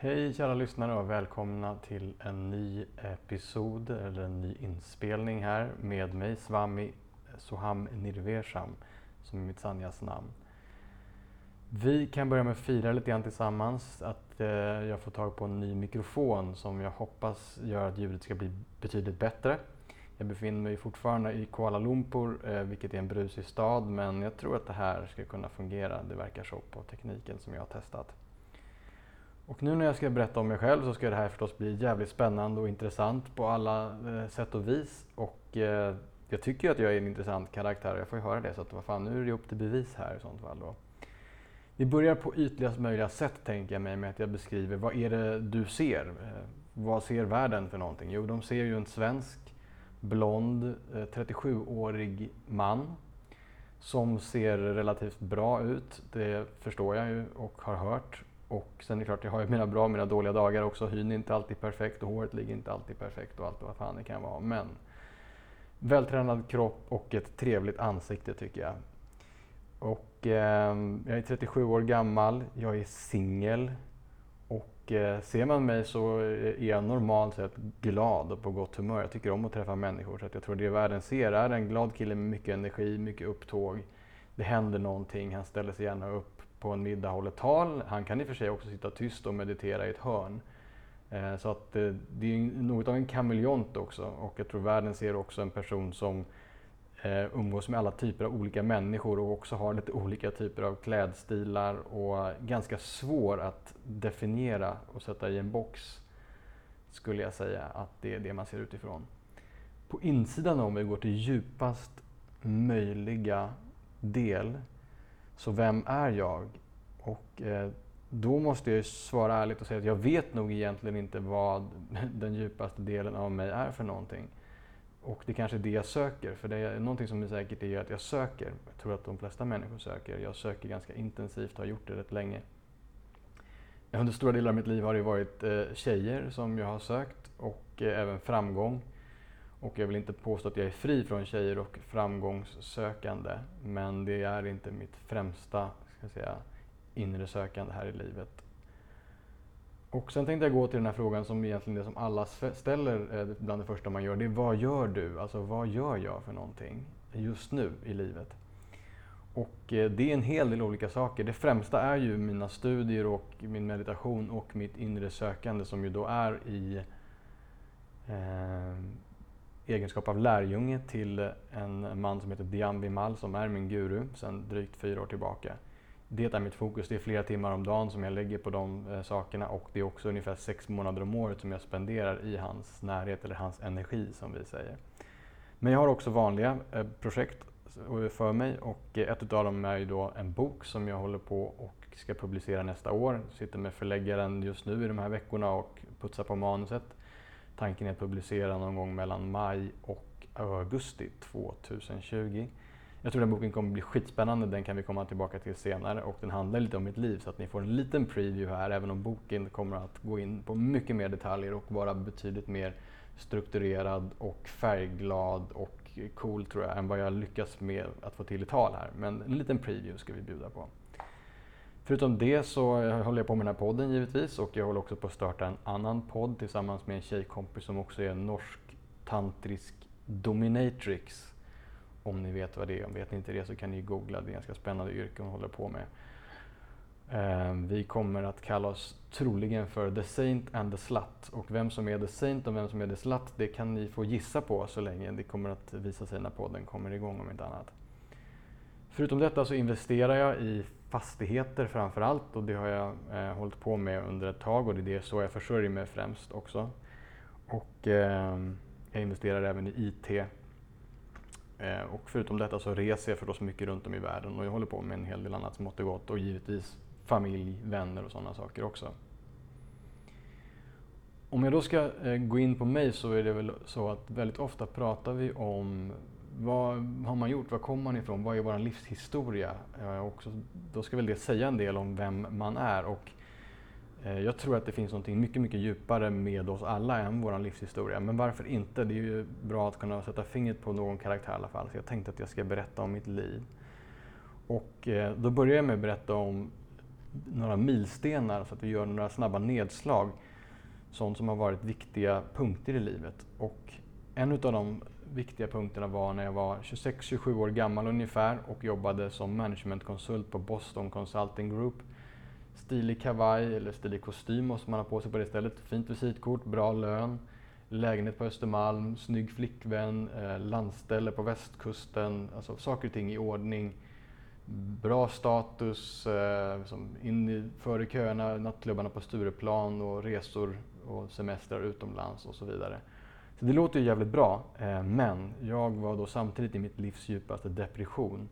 Hej kära lyssnare och välkomna till en ny episod eller en ny inspelning här med mig Swami Soham Nirvesham som är mitt Sanjas namn. Vi kan börja med att fira lite grann tillsammans att eh, jag får tag på en ny mikrofon som jag hoppas gör att ljudet ska bli betydligt bättre. Jag befinner mig fortfarande i Kuala Lumpur, eh, vilket är en brusig stad, men jag tror att det här ska kunna fungera. Det verkar så på tekniken som jag har testat. Och nu när jag ska berätta om mig själv så ska det här förstås bli jävligt spännande och intressant på alla eh, sätt och vis. Och eh, jag tycker att jag är en intressant karaktär och jag får ju höra det så att vad fan, nu är det upp till bevis här i sånt fall då. Vi börjar på ytligast möjliga sätt tänker jag mig med att jag beskriver vad är det du ser? Eh, vad ser världen för någonting? Jo, de ser ju en svensk, blond, eh, 37-årig man som ser relativt bra ut. Det förstår jag ju och har hört. Och sen är det klart, jag har ju mina bra och mina dåliga dagar också. Hyn är inte alltid perfekt och håret ligger inte alltid perfekt och allt vad fan det kan vara. Men vältränad kropp och ett trevligt ansikte tycker jag. Och eh, jag är 37 år gammal, jag är singel och eh, ser man mig så är jag normalt sett glad och på gott humör. Jag tycker om att träffa människor så att jag tror det världen ser är en glad kille med mycket energi, mycket upptåg. Det händer någonting, han ställer sig gärna upp på en middag håller tal. Han kan i och för sig också sitta tyst och meditera i ett hörn. Eh, så att eh, det är något av en kameleont också och jag tror världen ser också en person som eh, umgås med alla typer av olika människor och också har lite olika typer av klädstilar och ganska svår att definiera och sätta i en box skulle jag säga att det är det man ser utifrån. På insidan om vi går till djupast möjliga del så vem är jag? Och eh, då måste jag svara ärligt och säga att jag vet nog egentligen inte vad den djupaste delen av mig är för någonting. Och det kanske är det jag söker, för det är någonting som är säkert är att jag söker. Jag tror att de flesta människor söker. Jag söker ganska intensivt, och har gjort det rätt länge. Under stora delar av mitt liv har det varit eh, tjejer som jag har sökt och eh, även framgång. Och jag vill inte påstå att jag är fri från tjejer och framgångssökande. Men det är inte mitt främsta ska jag säga, inre sökande här i livet. Och sen tänkte jag gå till den här frågan som egentligen är det som alla ställer eh, bland det första man gör. Det är vad gör du? Alltså vad gör jag för någonting just nu i livet? Och eh, det är en hel del olika saker. Det främsta är ju mina studier och min meditation och mitt inre sökande som ju då är i eh, egenskap av lärjunge till en man som heter Dian Vimal som är min guru sedan drygt fyra år tillbaka. Det är mitt fokus. Det är flera timmar om dagen som jag lägger på de eh, sakerna och det är också ungefär sex månader om året som jag spenderar i hans närhet eller hans energi som vi säger. Men jag har också vanliga eh, projekt för mig och eh, ett av dem är ju då en bok som jag håller på och ska publicera nästa år. Jag sitter med förläggaren just nu i de här veckorna och putsar på manuset. Tanken är att publicera någon gång mellan maj och augusti 2020. Jag tror den boken kommer bli skitspännande, den kan vi komma tillbaka till senare och den handlar lite om mitt liv så att ni får en liten preview här även om boken kommer att gå in på mycket mer detaljer och vara betydligt mer strukturerad och färgglad och cool tror jag än vad jag lyckas med att få till i tal här. Men en liten preview ska vi bjuda på. Förutom det så håller jag på med den här podden givetvis och jag håller också på att starta en annan podd tillsammans med en tjejkompis som också är en norsk tantrisk dominatrix. Om ni vet vad det är. Om vet ni inte det så kan ni googla. Det är ett ganska spännande yrke hon håller på med. Eh, vi kommer att kalla oss troligen för The Saint and the Slut. Och vem som är The Saint och vem som är The Slut, det kan ni få gissa på så länge. Det kommer att visa sig när podden kommer igång om inte annat. Förutom detta så investerar jag i fastigheter framför allt och det har jag eh, hållit på med under ett tag och det är det så jag försörjer mig främst också. Och eh, jag investerar även i IT. Eh, och förutom detta så reser jag förstås mycket runt om i världen och jag håller på med en hel del annat smått och gott och givetvis familj, vänner och sådana saker också. Om jag då ska eh, gå in på mig så är det väl så att väldigt ofta pratar vi om vad har man gjort? Var kommer man ifrån? Vad är vår livshistoria? Eh, och då ska väl det säga en del om vem man är. Och, eh, jag tror att det finns något mycket, mycket djupare med oss alla än vår livshistoria. Men varför inte? Det är ju bra att kunna sätta fingret på någon karaktär i alla fall. Så jag tänkte att jag ska berätta om mitt liv. Och eh, då börjar jag med att berätta om några milstenar så att vi gör några snabba nedslag. Sånt som har varit viktiga punkter i livet. Och en av de viktiga punkterna var när jag var 26-27 år gammal ungefär och jobbade som managementkonsult på Boston Consulting Group. Stilig kavaj eller stilig kostym måste man ha på sig på det stället. Fint visitkort, bra lön, lägenhet på Östermalm, snygg flickvän, eh, landställe på västkusten. Alltså saker och ting i ordning. Bra status, eh, in i, före köerna, nattklubbarna på Stureplan och resor och semestrar utomlands och så vidare. Så det låter ju jävligt bra, eh, men jag var då samtidigt i mitt livs djupaste depression.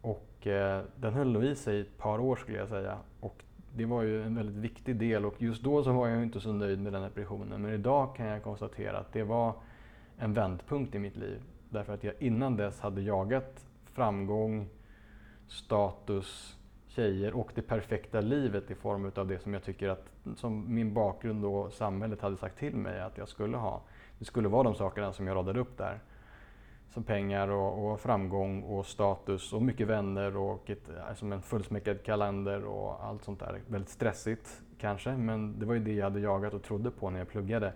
Och eh, den höll nog i sig i ett par år skulle jag säga. Och det var ju en väldigt viktig del och just då så var jag inte så nöjd med den depressionen. Men idag kan jag konstatera att det var en vändpunkt i mitt liv. Därför att jag innan dess hade jagat framgång, status, tjejer och det perfekta livet i form av det som jag tycker att, som min bakgrund och samhället hade sagt till mig att jag skulle ha. Det skulle vara de sakerna som jag radade upp där. Som pengar och, och framgång och status och mycket vänner och ett, alltså en fullsmäckad kalender och allt sånt där. Väldigt stressigt kanske, men det var ju det jag hade jagat och trodde på när jag pluggade.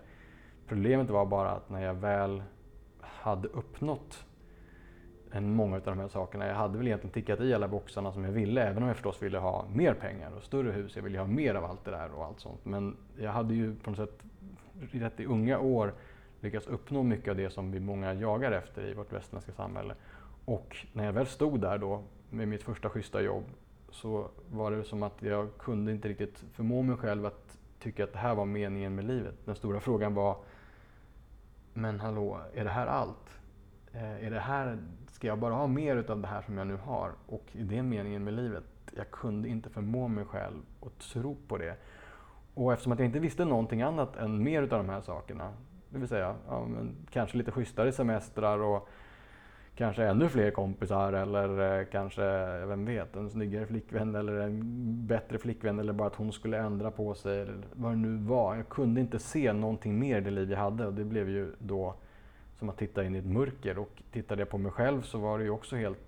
Problemet var bara att när jag väl hade uppnått många av de här sakerna. Jag hade väl egentligen tickat i alla boxarna som jag ville, även om jag förstås ville ha mer pengar och större hus. Jag ville ha mer av allt det där och allt sånt. Men jag hade ju på något sätt rätt i unga år lyckats uppnå mycket av det som vi många jagar efter i vårt västerländska samhälle. Och när jag väl stod där då med mitt första schyssta jobb så var det som att jag kunde inte riktigt förmå mig själv att tycka att det här var meningen med livet. Den stora frågan var, men hallå, är det här allt? Eh, är det här, ska jag bara ha mer utav det här som jag nu har? Och är det meningen med livet? Jag kunde inte förmå mig själv att tro på det. Och eftersom att jag inte visste någonting annat än mer utav de här sakerna, det vill säga ja, kanske lite schysstare semestrar och kanske ännu fler kompisar eller eh, kanske, vem vet, en snyggare flickvän eller en bättre flickvän eller bara att hon skulle ändra på sig eller vad det nu var. Jag kunde inte se någonting mer i det liv jag hade och det blev ju då som att titta in i ett mörker. Och tittade jag på mig själv så var det ju också helt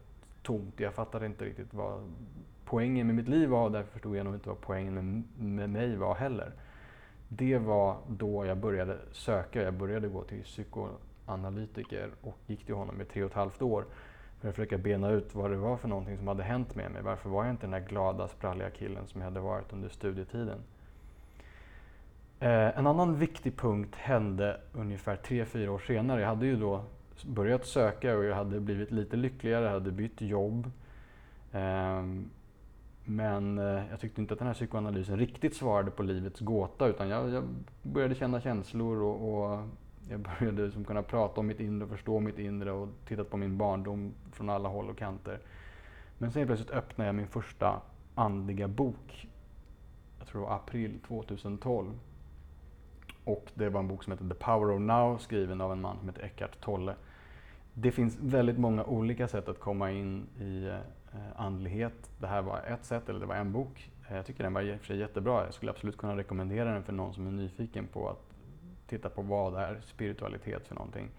tomt. Jag fattade inte riktigt vad poängen med mitt liv var och därför förstod jag nog inte vad poängen med, med mig var heller. Det var då jag började söka. Jag började gå till psykoanalytiker och gick till honom i tre och ett halvt år för att försöka bena ut vad det var för någonting som hade hänt med mig. Varför var jag inte den där glada, spralliga killen som jag hade varit under studietiden? Eh, en annan viktig punkt hände ungefär tre fyra år senare. Jag hade ju då börjat söka och jag hade blivit lite lyckligare, jag hade bytt jobb. Eh, men eh, jag tyckte inte att den här psykoanalysen riktigt svarade på livets gåta utan jag, jag började känna känslor och, och jag började liksom kunna prata om mitt inre, förstå mitt inre och titta på min barndom från alla håll och kanter. Men sen plötsligt öppnade jag min första andliga bok, jag tror det var april 2012. Och det var en bok som heter The Power of Now skriven av en man som heter Eckhart Tolle. Det finns väldigt många olika sätt att komma in i eh, Eh, andlighet. Det här var ett sätt, eller det var en bok. Eh, jag tycker den var i och för sig jättebra. Jag skulle absolut kunna rekommendera den för någon som är nyfiken på att titta på vad är spiritualitet för någonting.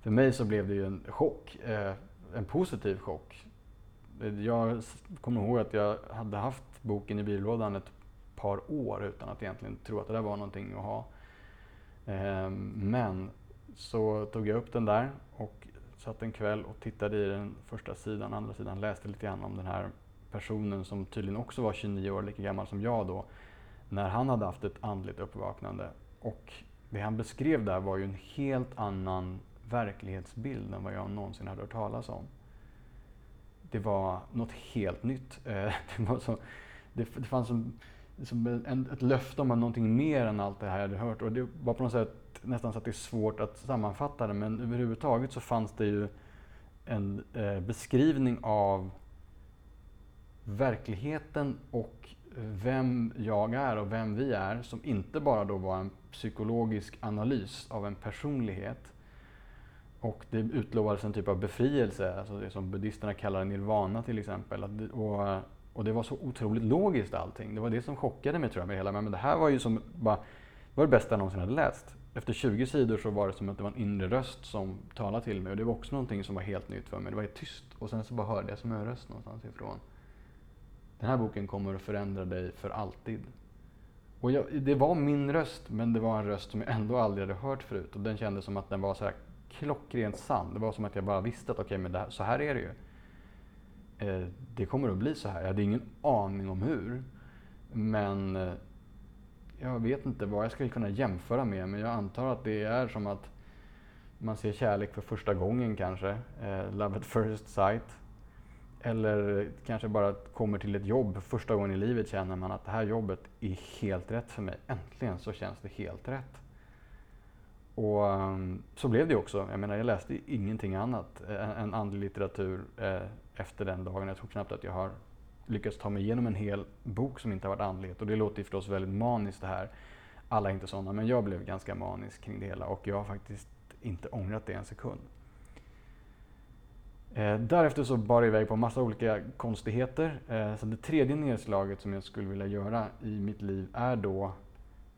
För mig så blev det ju en chock, eh, en positiv chock. Jag kommer ihåg att jag hade haft boken i byrålådan ett par år utan att egentligen tro att det där var någonting att ha. Ehm, men så tog jag upp den där och satt en kväll och tittade i den första sidan, andra sidan, läste lite grann om den här personen som tydligen också var 29 år, lika gammal som jag då, när han hade haft ett andligt uppvaknande. Och det han beskrev där var ju en helt annan verklighetsbild än vad jag någonsin hade hört talas om. Det var något helt nytt. Eh, det, var så, det, det fanns en som en, ett löfte om någonting mer än allt det här jag hade hört. Och det var på något sätt nästan så att det är svårt att sammanfatta det. Men överhuvudtaget så fanns det ju en eh, beskrivning av verkligheten och vem jag är och vem vi är som inte bara då var en psykologisk analys av en personlighet. Och det utlovades en typ av befrielse, alltså det som buddhisterna kallar nirvana till exempel. Och och det var så otroligt logiskt allting. Det var det som chockade mig tror jag med hela. Men det här var ju som bara, det var det bästa jag någonsin hade läst. Efter 20 sidor så var det som att det var en inre röst som talade till mig. Och det var också någonting som var helt nytt för mig. Det var helt tyst. Och sen så bara hörde jag som en röst någonstans ifrån. den här boken kommer att förändra dig för alltid. Och jag, det var min röst, men det var en röst som jag ändå aldrig hade hört förut. Och den kändes som att den var så här klockrent sann. Det var som att jag bara visste att okej, okay, men det här, så här är det ju. Eh, det kommer att bli så här. Jag hade ingen aning om hur. Men eh, jag vet inte vad jag skulle kunna jämföra med. Men jag antar att det är som att man ser kärlek för första gången kanske. Eh, love at first sight. Eller kanske bara kommer till ett jobb. Första gången i livet känner man att det här jobbet är helt rätt för mig. Äntligen så känns det helt rätt. Och um, så blev det också. Jag menar, jag läste ingenting annat eh, än andlig litteratur eh, efter den dagen. Jag tror knappt att jag har lyckats ta mig igenom en hel bok som inte har varit andlighet. Och det låter ju förstås väldigt maniskt det här. Alla är inte sådana, men jag blev ganska manisk kring det hela och jag har faktiskt inte ångrat det en sekund. Eh, därefter så bar det iväg på massa olika konstigheter. Eh, så det tredje nedslaget som jag skulle vilja göra i mitt liv är då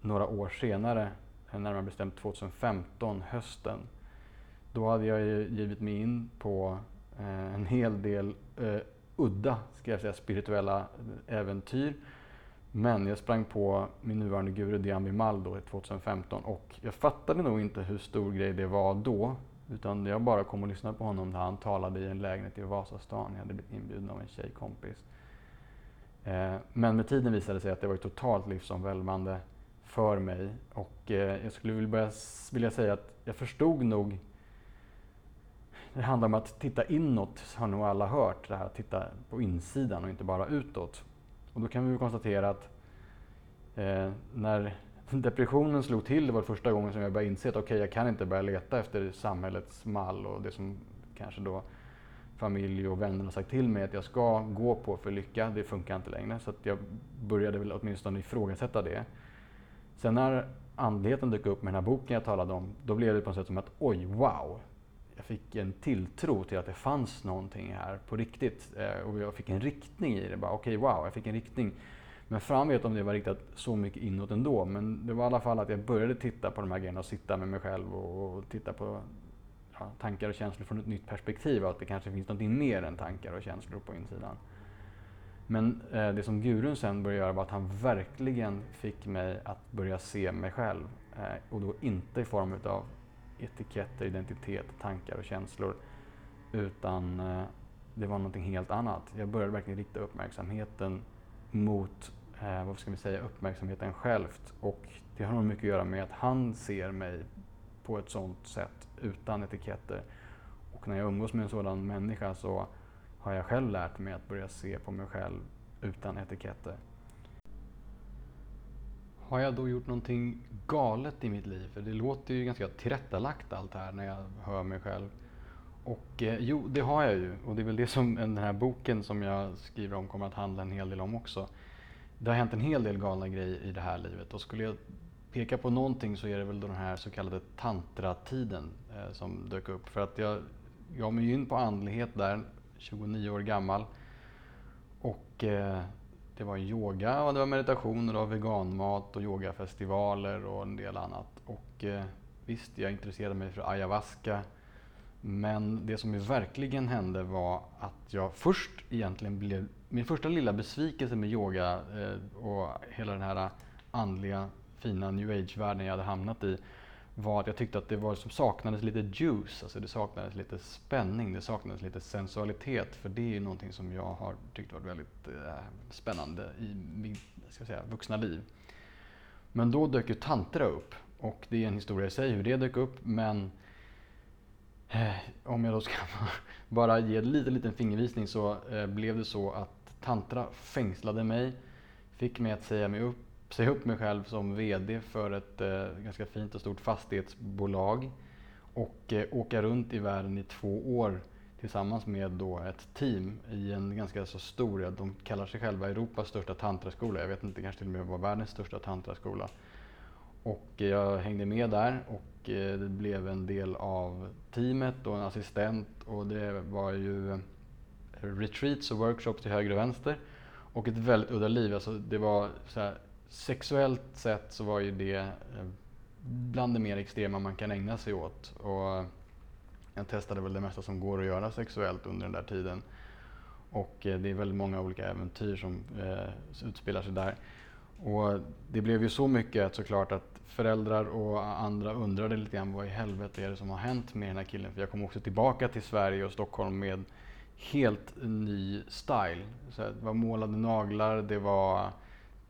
några år senare, eh, närmare bestämt 2015, hösten. Då hade jag givit mig in på Eh, en hel del eh, udda, ska jag säga, spirituella eh, äventyr. Men jag sprang på min nuvarande guru Dian Vimal då 2015 och jag fattade nog inte hur stor grej det var då. Utan jag bara kom och lyssnade på honom när han talade i en lägenhet i Vasastan. Jag hade blivit inbjuden av en tjejkompis. Eh, men med tiden visade det sig att det var totalt livsomvälvande för mig. Och eh, jag skulle vilja, vilja säga att jag förstod nog det handlar om att titta inåt, har nog alla hört. Det här att titta på insidan och inte bara utåt. Och då kan vi konstatera att eh, när depressionen slog till, det var första gången som jag började inse att okej, okay, jag kan inte börja leta efter samhällets mall och det som kanske då familj och vänner har sagt till mig att jag ska gå på för lycka, det funkar inte längre. Så jag började väl åtminstone ifrågasätta det. Sen när andligheten dök upp med den här boken jag talade om, då blev det på något sätt som att oj, wow! Jag fick en tilltro till att det fanns någonting här på riktigt eh, och jag fick en riktning i det. Okej, okay, wow, jag fick en riktning. Men fan vet om det var riktat så mycket inåt ändå. Men det var i alla fall att jag började titta på de här grejerna och sitta med mig själv och, och titta på ja, tankar och känslor från ett nytt perspektiv. Och att det kanske finns någonting mer än tankar och känslor på insidan. Men eh, det som gurun sen började göra var att han verkligen fick mig att börja se mig själv. Eh, och då inte i form av etiketter, identitet, tankar och känslor. Utan eh, det var någonting helt annat. Jag började verkligen rikta uppmärksamheten mot eh, vad ska vi säga, uppmärksamheten självt. Och det har nog mycket att göra med att han ser mig på ett sådant sätt utan etiketter. Och när jag umgås med en sådan människa så har jag själv lärt mig att börja se på mig själv utan etiketter. Har jag då gjort någonting galet i mitt liv? För det låter ju ganska tillrättalagt allt här när jag hör mig själv. Och eh, jo, det har jag ju. Och det är väl det som den här boken som jag skriver om kommer att handla en hel del om också. Det har hänt en hel del galna grejer i det här livet. Och skulle jag peka på någonting så är det väl den här så kallade tantratiden eh, som dök upp. För att jag gav mig in på andlighet där, 29 år gammal. Och eh, det var yoga och det var meditation och det var veganmat och yogafestivaler och en del annat. Och eh, visst, jag intresserade mig för ayahuasca men det som ju verkligen hände var att jag först egentligen blev, min första lilla besvikelse med yoga eh, och hela den här andliga fina new age-världen jag hade hamnat i var att jag tyckte att det var som saknades lite juice, alltså det saknades lite spänning, det saknades lite sensualitet. För det är ju någonting som jag har tyckt varit väldigt eh, spännande i mitt säga, vuxna liv. Men då dök ju tantra upp och det är en historia i sig hur det dök upp men Eh, om jag då ska bara ge en liten, liten fingervisning så eh, blev det så att tantra fängslade mig, fick mig att säga, mig upp, säga upp mig själv som VD för ett eh, ganska fint och stort fastighetsbolag och eh, åka runt i världen i två år tillsammans med då ett team i en ganska så stor, de kallar sig själva Europas största tantraskola. Jag vet inte, kanske till och med var världens största tantraskola. Och eh, jag hängde med där och eh, det blev en del av teamet och en assistent och det var ju retreats och workshops till höger och vänster. Och ett väldigt udda liv. Alltså det var så här, sexuellt sett så var ju det eh, bland det mer extrema man kan ägna sig åt. Och jag testade väl det mesta som går att göra sexuellt under den där tiden. Och eh, det är väldigt många olika äventyr som eh, utspelar sig där. Och det blev ju så mycket att såklart att föräldrar och andra undrade lite grann vad i helvete är det som har hänt med den här killen? För jag kom också tillbaka till Sverige och Stockholm med helt ny style. Så det var målade naglar, det var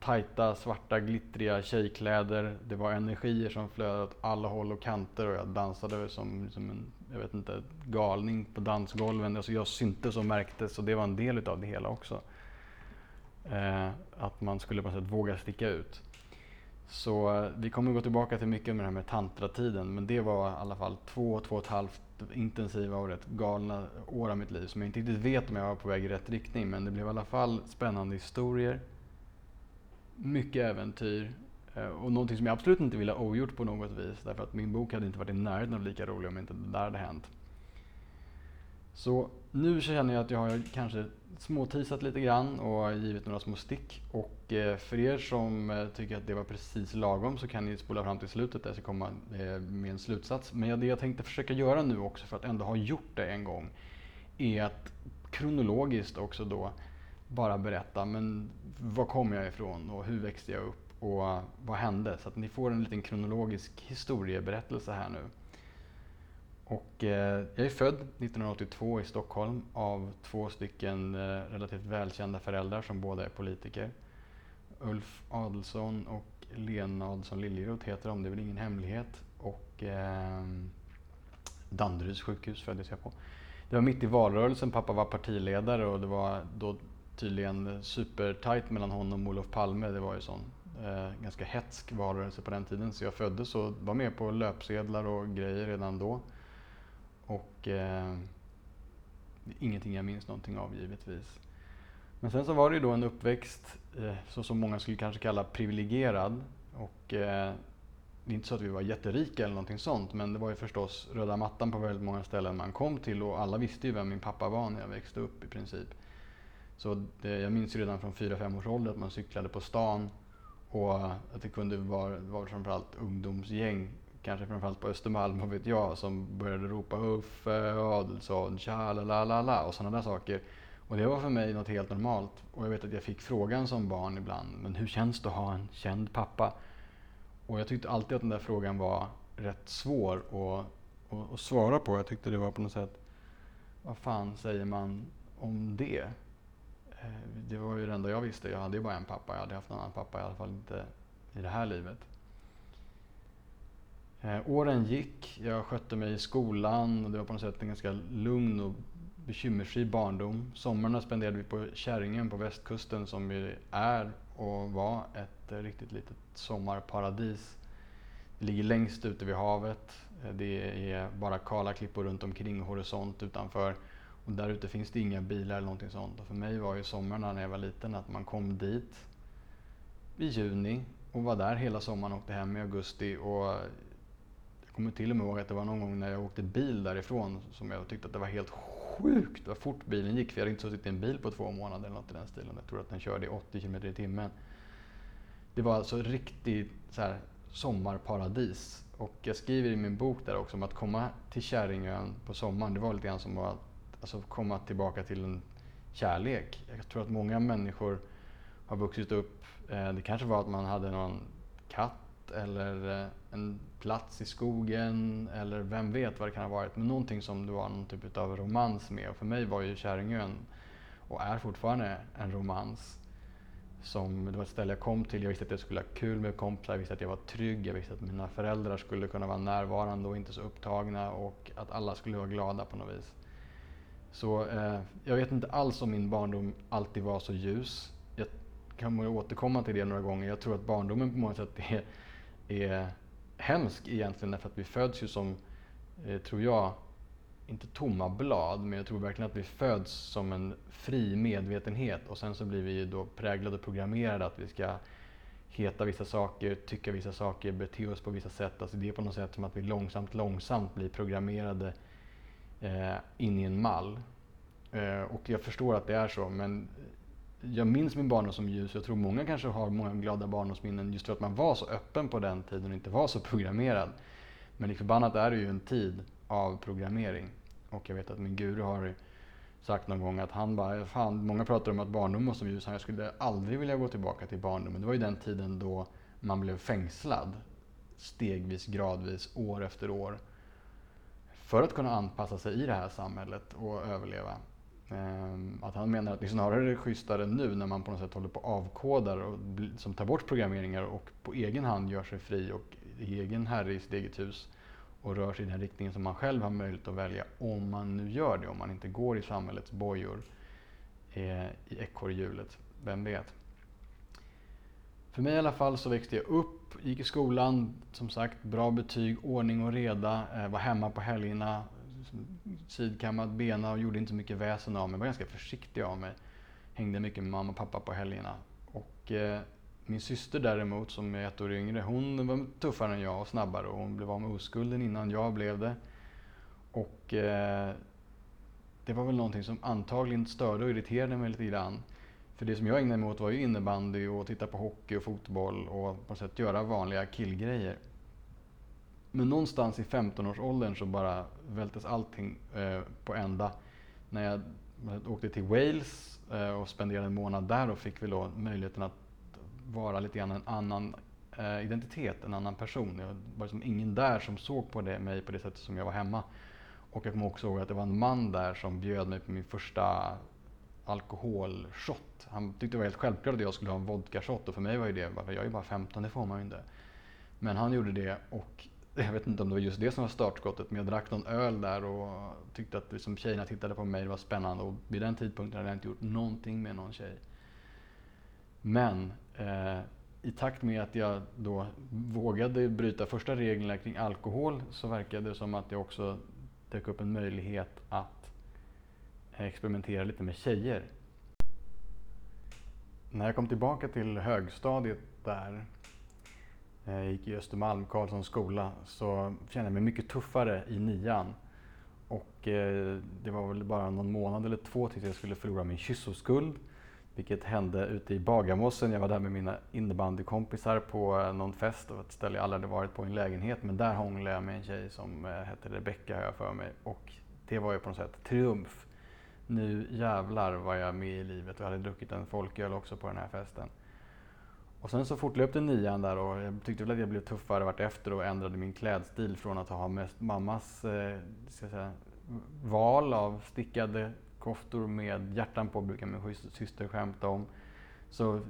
tajta, svarta, glittriga tjejkläder. Det var energier som flödade åt alla håll och kanter och jag dansade som, som en jag vet inte, galning på dansgolven. Alltså jag syntes och märktes och det var en del utav det hela också. Eh, att man skulle på något sätt våga sticka ut. Så eh, vi kommer gå tillbaka till mycket med det här med tantratiden men det var i alla fall två, två och ett halvt intensiva och rätt galna år av mitt liv som jag inte riktigt vet om jag var på väg i rätt riktning men det blev i alla fall spännande historier, mycket äventyr eh, och någonting som jag absolut inte ville ha ogjort på något vis därför att min bok hade inte varit i närheten av lika rolig om inte det där hade hänt. Så nu känner jag att jag har kanske småtisat lite grann och givit några små stick. Och eh, för er som eh, tycker att det var precis lagom så kan ni spola fram till slutet där jag ska komma med en slutsats. Men det jag tänkte försöka göra nu också för att ändå ha gjort det en gång är att kronologiskt också då bara berätta men var kom jag ifrån och hur växte jag upp och eh, vad hände? Så att ni får en liten kronologisk historieberättelse här nu. Och eh, jag är född 1982 i Stockholm av två stycken eh, relativt välkända föräldrar som båda är politiker. Ulf Adelsson och Lena Adelsson Liljeroth heter de, det är väl ingen hemlighet. Och eh, Danderyds sjukhus föddes jag på. Det var mitt i valrörelsen, pappa var partiledare och det var då tydligen supertight mellan honom och Olof Palme. Det var ju sån eh, ganska hetsk valrörelse på den tiden så jag föddes och var med på löpsedlar och grejer redan då. Och eh, ingenting jag minns någonting av givetvis. Men sen så var det ju då en uppväxt, eh, så som många skulle kanske kalla privilegierad. Och eh, det är inte så att vi var jätterika eller någonting sånt, men det var ju förstås röda mattan på väldigt många ställen man kom till och alla visste ju vem min pappa var när jag växte upp i princip. Så det, jag minns redan från 4-5 års ålder att man cyklade på stan och att det kunde vara, vara framförallt ungdomsgäng kanske framförallt på Östermalm, vad vet jag, som började ropa Uffe Adelsson, tja la la la la och sådana där saker. Och det var för mig något helt normalt. Och jag vet att jag fick frågan som barn ibland, men hur känns det att ha en känd pappa? Och jag tyckte alltid att den där frågan var rätt svår att, att, att svara på. Jag tyckte det var på något sätt, vad fan säger man om det? Eh, det var ju det enda jag visste. Jag hade ju bara en pappa. Jag hade haft en annan pappa, i alla fall inte i det här livet. Eh, åren gick, jag skötte mig i skolan och det var på något sätt en ganska lugn och bekymmersfri barndom. Sommarna spenderade vi på Kärringen på västkusten som ju är och var ett riktigt litet sommarparadis. Det ligger längst ute vid havet. Eh, det är bara kala klippor runt omkring horisont utanför. Och där ute finns det inga bilar eller någonting sånt. Och för mig var ju somrarna när jag var liten att man kom dit i juni och var där hela sommaren och åkte hem i augusti. Och kommer till och med ihåg att det var någon gång när jag åkte bil därifrån som jag tyckte att det var helt sjukt vad fort bilen gick. För jag hade inte suttit i en bil på två månader eller något i den stilen. Jag tror att den körde i 80 km i timmen. Det var alltså riktigt så här, sommarparadis. Och jag skriver i min bok där också om att komma till Käringön på sommaren, det var lite grann som att alltså, komma tillbaka till en kärlek. Jag tror att många människor har vuxit upp, eh, det kanske var att man hade någon katt eller eh, en plats i skogen eller vem vet vad det kan ha varit. Men någonting som det var någon typ av romans med. Och för mig var ju Käringön och är fortfarande en romans. Som, det var ett ställe jag kom till, jag visste att jag skulle ha kul med kompisar, jag visste att jag var trygg, jag visste att mina föräldrar skulle kunna vara närvarande och inte så upptagna och att alla skulle vara glada på något vis. Så eh, jag vet inte alls om min barndom alltid var så ljus. Jag kan återkomma till det några gånger. Jag tror att barndomen på många sätt är är hemsk egentligen därför att vi föds ju som, eh, tror jag, inte tomma blad, men jag tror verkligen att vi föds som en fri medvetenhet och sen så blir vi ju då präglade och programmerade att vi ska heta vissa saker, tycka vissa saker, bete oss på vissa sätt. Alltså det är på något sätt som att vi långsamt, långsamt blir programmerade eh, Eh, in i en mall. Eh, och jag förstår att det är så, men jag minns min barndom som ljus. Jag tror många kanske har många glada barndomsminnen just för att man var så öppen på den tiden och inte var så programmerad. Men lik förbannat är det ju en tid av programmering. Och jag vet att min guru har sagt någon gång att han bara, fan, många pratar om att barndomen var som ljus. Jag skulle aldrig vilja gå tillbaka till barndomen. Det var ju den tiden då man blev fängslad stegvis, gradvis, år efter år. För att kunna anpassa sig i det här samhället och överleva. Ehm, att han menar att det snarare är schysstare nu när man på något sätt håller på och avkodar och som tar bort programmeringar och på egen hand gör sig fri och egen herre i sitt eget hus och rör sig i den riktningen som man själv har möjlighet att välja om man nu gör det, om man inte går i samhällets bojor eh, i ekorrhjulet. Vem vet? För mig i alla fall så växte jag upp, gick i skolan, som sagt bra betyg, ordning och reda, eh, var hemma på helgerna, liksom sidkammad bena och gjorde inte så mycket väsen av mig, var ganska försiktig av mig. Hängde mycket med mamma och pappa på helgerna. Och eh, min syster däremot, som är ett år yngre, hon var tuffare än jag och snabbare och hon blev av med oskulden innan jag blev det. Och eh, det var väl någonting som antagligen störde och irriterade mig lite grann. För det som jag ägnade mig åt var ju innebandy och titta på hockey och fotboll och på något sätt göra vanliga killgrejer. Men någonstans i 15-årsåldern så bara vältes allting eh, på ända. När jag åkte till Wales eh, och spenderade en månad där och fick vi då möjligheten att vara lite grann en annan eh, identitet, en annan person. Det var liksom ingen där som såg på det, mig på det sättet som jag var hemma. Och jag kommer också ihåg att det var en man där som bjöd mig på min första alkoholshot. Han tyckte det var helt självklart att jag skulle ha en vodka-shot och för mig var ju det, jag är ju bara 15, det får man ju inte. Men han gjorde det och jag vet inte om det var just det som var startskottet, men jag drack någon öl där och tyckte att liksom tjejerna tittade på mig, det var spännande och vid den tidpunkten hade jag inte gjort någonting med någon tjej. Men eh, i takt med att jag då vågade bryta första reglerna kring alkohol så verkade det som att jag också dök upp en möjlighet att experimentera lite med tjejer. När jag kom tillbaka till högstadiet där, eh, jag gick i Östermalm, Karlssons skola, så kände jag mig mycket tuffare i nian. Och eh, det var väl bara någon månad eller två tills jag skulle förlora min kyssoskuld. Vilket hände ute i Bagarmossen. Jag var där med mina innebandykompisar på eh, någon fest och ett ställe jag aldrig hade varit på i en lägenhet. Men där hånglade jag med en tjej som eh, hette Rebecka har jag för mig. Och det var ju på något sätt triumf nu jävlar var jag med i livet och jag hade druckit en folköl också på den här festen. Och sen så fortlöpte nian där och jag tyckte väl att jag blev tuffare vart efter och ändrade min klädstil från att ha mest mammas eh, ska säga, val av stickade koftor med hjärtan på, brukar min syster skämta om. Så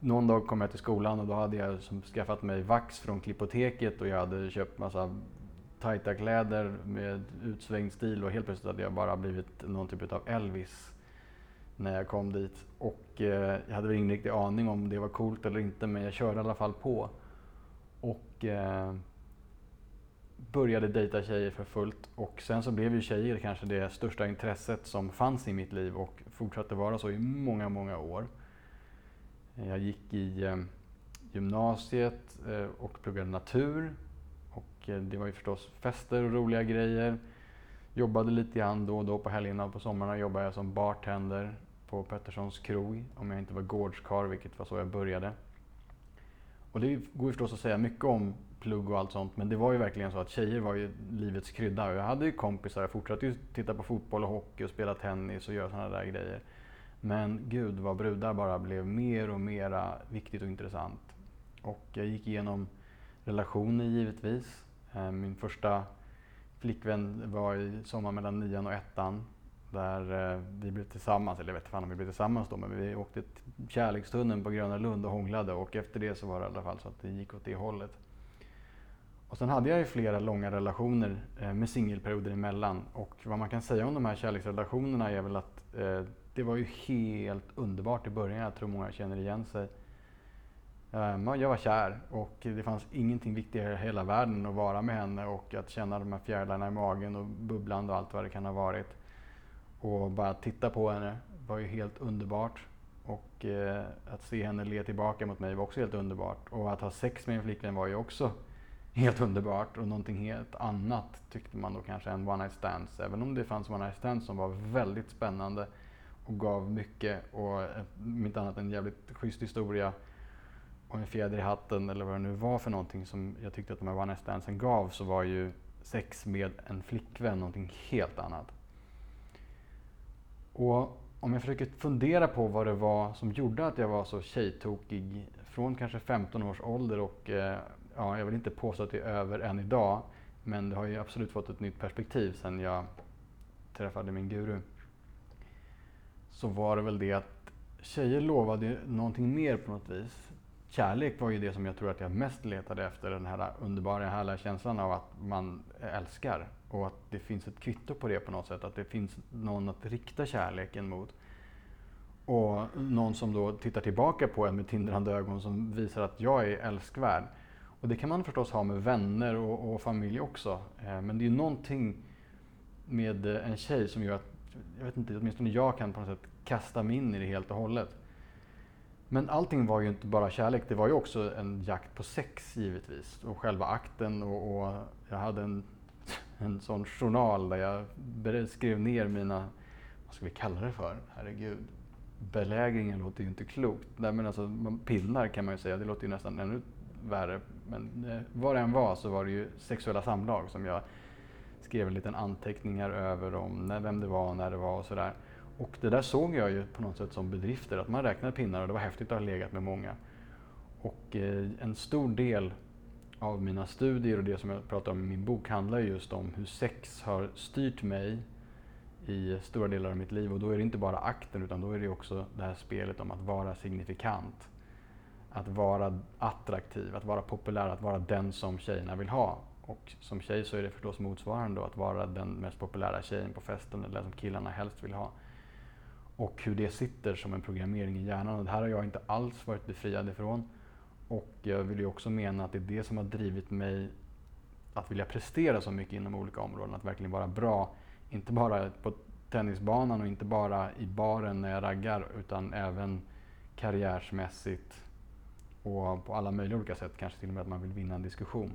någon dag kom jag till skolan och då hade jag som skaffat mig vax från Klippoteket och jag hade köpt massa tajta kläder med utsvängd stil och helt plötsligt hade jag bara blivit någon typ av Elvis när jag kom dit. Och eh, jag hade väl ingen riktig aning om det var coolt eller inte men jag körde i alla fall på. Och eh, började dejta tjejer för fullt och sen så blev ju tjejer kanske det största intresset som fanns i mitt liv och fortsatte vara så i många, många år. Jag gick i eh, gymnasiet eh, och pluggade natur Eh, det var ju förstås fester och roliga grejer. Jobbade lite grann då och då på helgerna och på sommarna jobbade jag som bartender på Petterssons krog, om jag inte var gårdskar, vilket var så jag började. Och det går ju förstås att säga mycket om plugg och allt sånt, men det var ju verkligen så att tjejer var ju livets krydda. Jag hade ju kompisar, jag fortsatte ju titta på fotboll och hockey och spela tennis och göra sådana där grejer. Men gud vad brudar bara blev mer och mera viktigt och intressant. Och jag gick igenom relationer givetvis. Eh, min första flickvän var i sommar mellan nian och ettan. Där eh, vi blev tillsammans, eller jag vet inte om vi blev tillsammans då, men vi åkte kärlekstunneln på Gröna Lund och hånglade och efter det så var det i alla fall så att det gick åt det hållet. Och sen hade jag ju flera långa relationer eh, med singelperioder emellan och vad man kan säga om de här kärleksrelationerna är väl att det var ju helt underbart i början. Jag tror många känner igen sig. Ehm, jag var kär och det fanns ingenting viktigare i hela världen än att vara med henne och att känna de här fjärilarna i magen och bubblan och allt vad det kan ha varit. Och bara titta på henne var ju helt underbart. Och eh, att se henne le tillbaka mot mig var också helt underbart. Och att ha sex med en flickvän var ju också helt underbart och någonting helt annat tyckte man då kanske än one night stands. Även om det fanns one night stands som var väldigt spännande och gav mycket och eh, om inte annat en jävligt schysst historia och en fjäder i hatten eller vad det nu var för någonting som jag tyckte att de här one night standsen gav så var ju sex med en flickvän någonting helt annat. Och om jag försöker fundera på vad det var som gjorde att jag var så tjejtokig från kanske 15 års ålder och eh, ja, jag vill inte påstå att det är över än idag. Men det har ju absolut fått ett nytt perspektiv sen jag träffade min guru. Så var det väl det att tjejer lovade någonting mer på något vis. Kärlek var ju det som jag tror att jag mest letade efter. Den här underbara, härliga känslan av att man älskar. Och att det finns ett kvitto på det på något sätt. Att det finns någon att rikta kärleken mot. Och någon som då tittar tillbaka på en med tindrande ögon som visar att jag är älskvärd. Och det kan man förstås ha med vänner och, och familj också. Eh, men det är någonting med en tjej som gör att, jag vet inte, åtminstone jag kan på något sätt kasta mig in i det helt och hållet. Men allting var ju inte bara kärlek, det var ju också en jakt på sex givetvis. Och själva akten och, och jag hade en, en sån journal där jag skrev ner mina, vad ska vi kalla det för? Herregud. Belägringen låter ju inte klokt. Nej, men alltså, pinnar kan man ju säga, det låter ju nästan ännu värre. Men eh, vad det än var så var det ju sexuella samlag som jag skrev en liten anteckningar över om när, vem det var, när det var och sådär. Och det där såg jag ju på något sätt som bedrifter, att man räknade pinnar och det var häftigt att ha legat med många. Och eh, en stor del av mina studier och det som jag pratar om i min bok handlar just om hur sex har styrt mig i stora delar av mitt liv. Och då är det inte bara akten utan då är det också det här spelet om att vara signifikant. Att vara attraktiv, att vara populär, att vara den som tjejerna vill ha. Och som tjej så är det förstås motsvarande då, att vara den mest populära tjejen på festen eller den som killarna helst vill ha. Och hur det sitter som en programmering i hjärnan. Och det här har jag inte alls varit befriad ifrån. Och jag vill ju också mena att det är det som har drivit mig att vilja prestera så mycket inom olika områden. Att verkligen vara bra, inte bara på tennisbanan och inte bara i baren när jag raggar utan även karriärsmässigt och på alla möjliga olika sätt. Kanske till och med att man vill vinna en diskussion.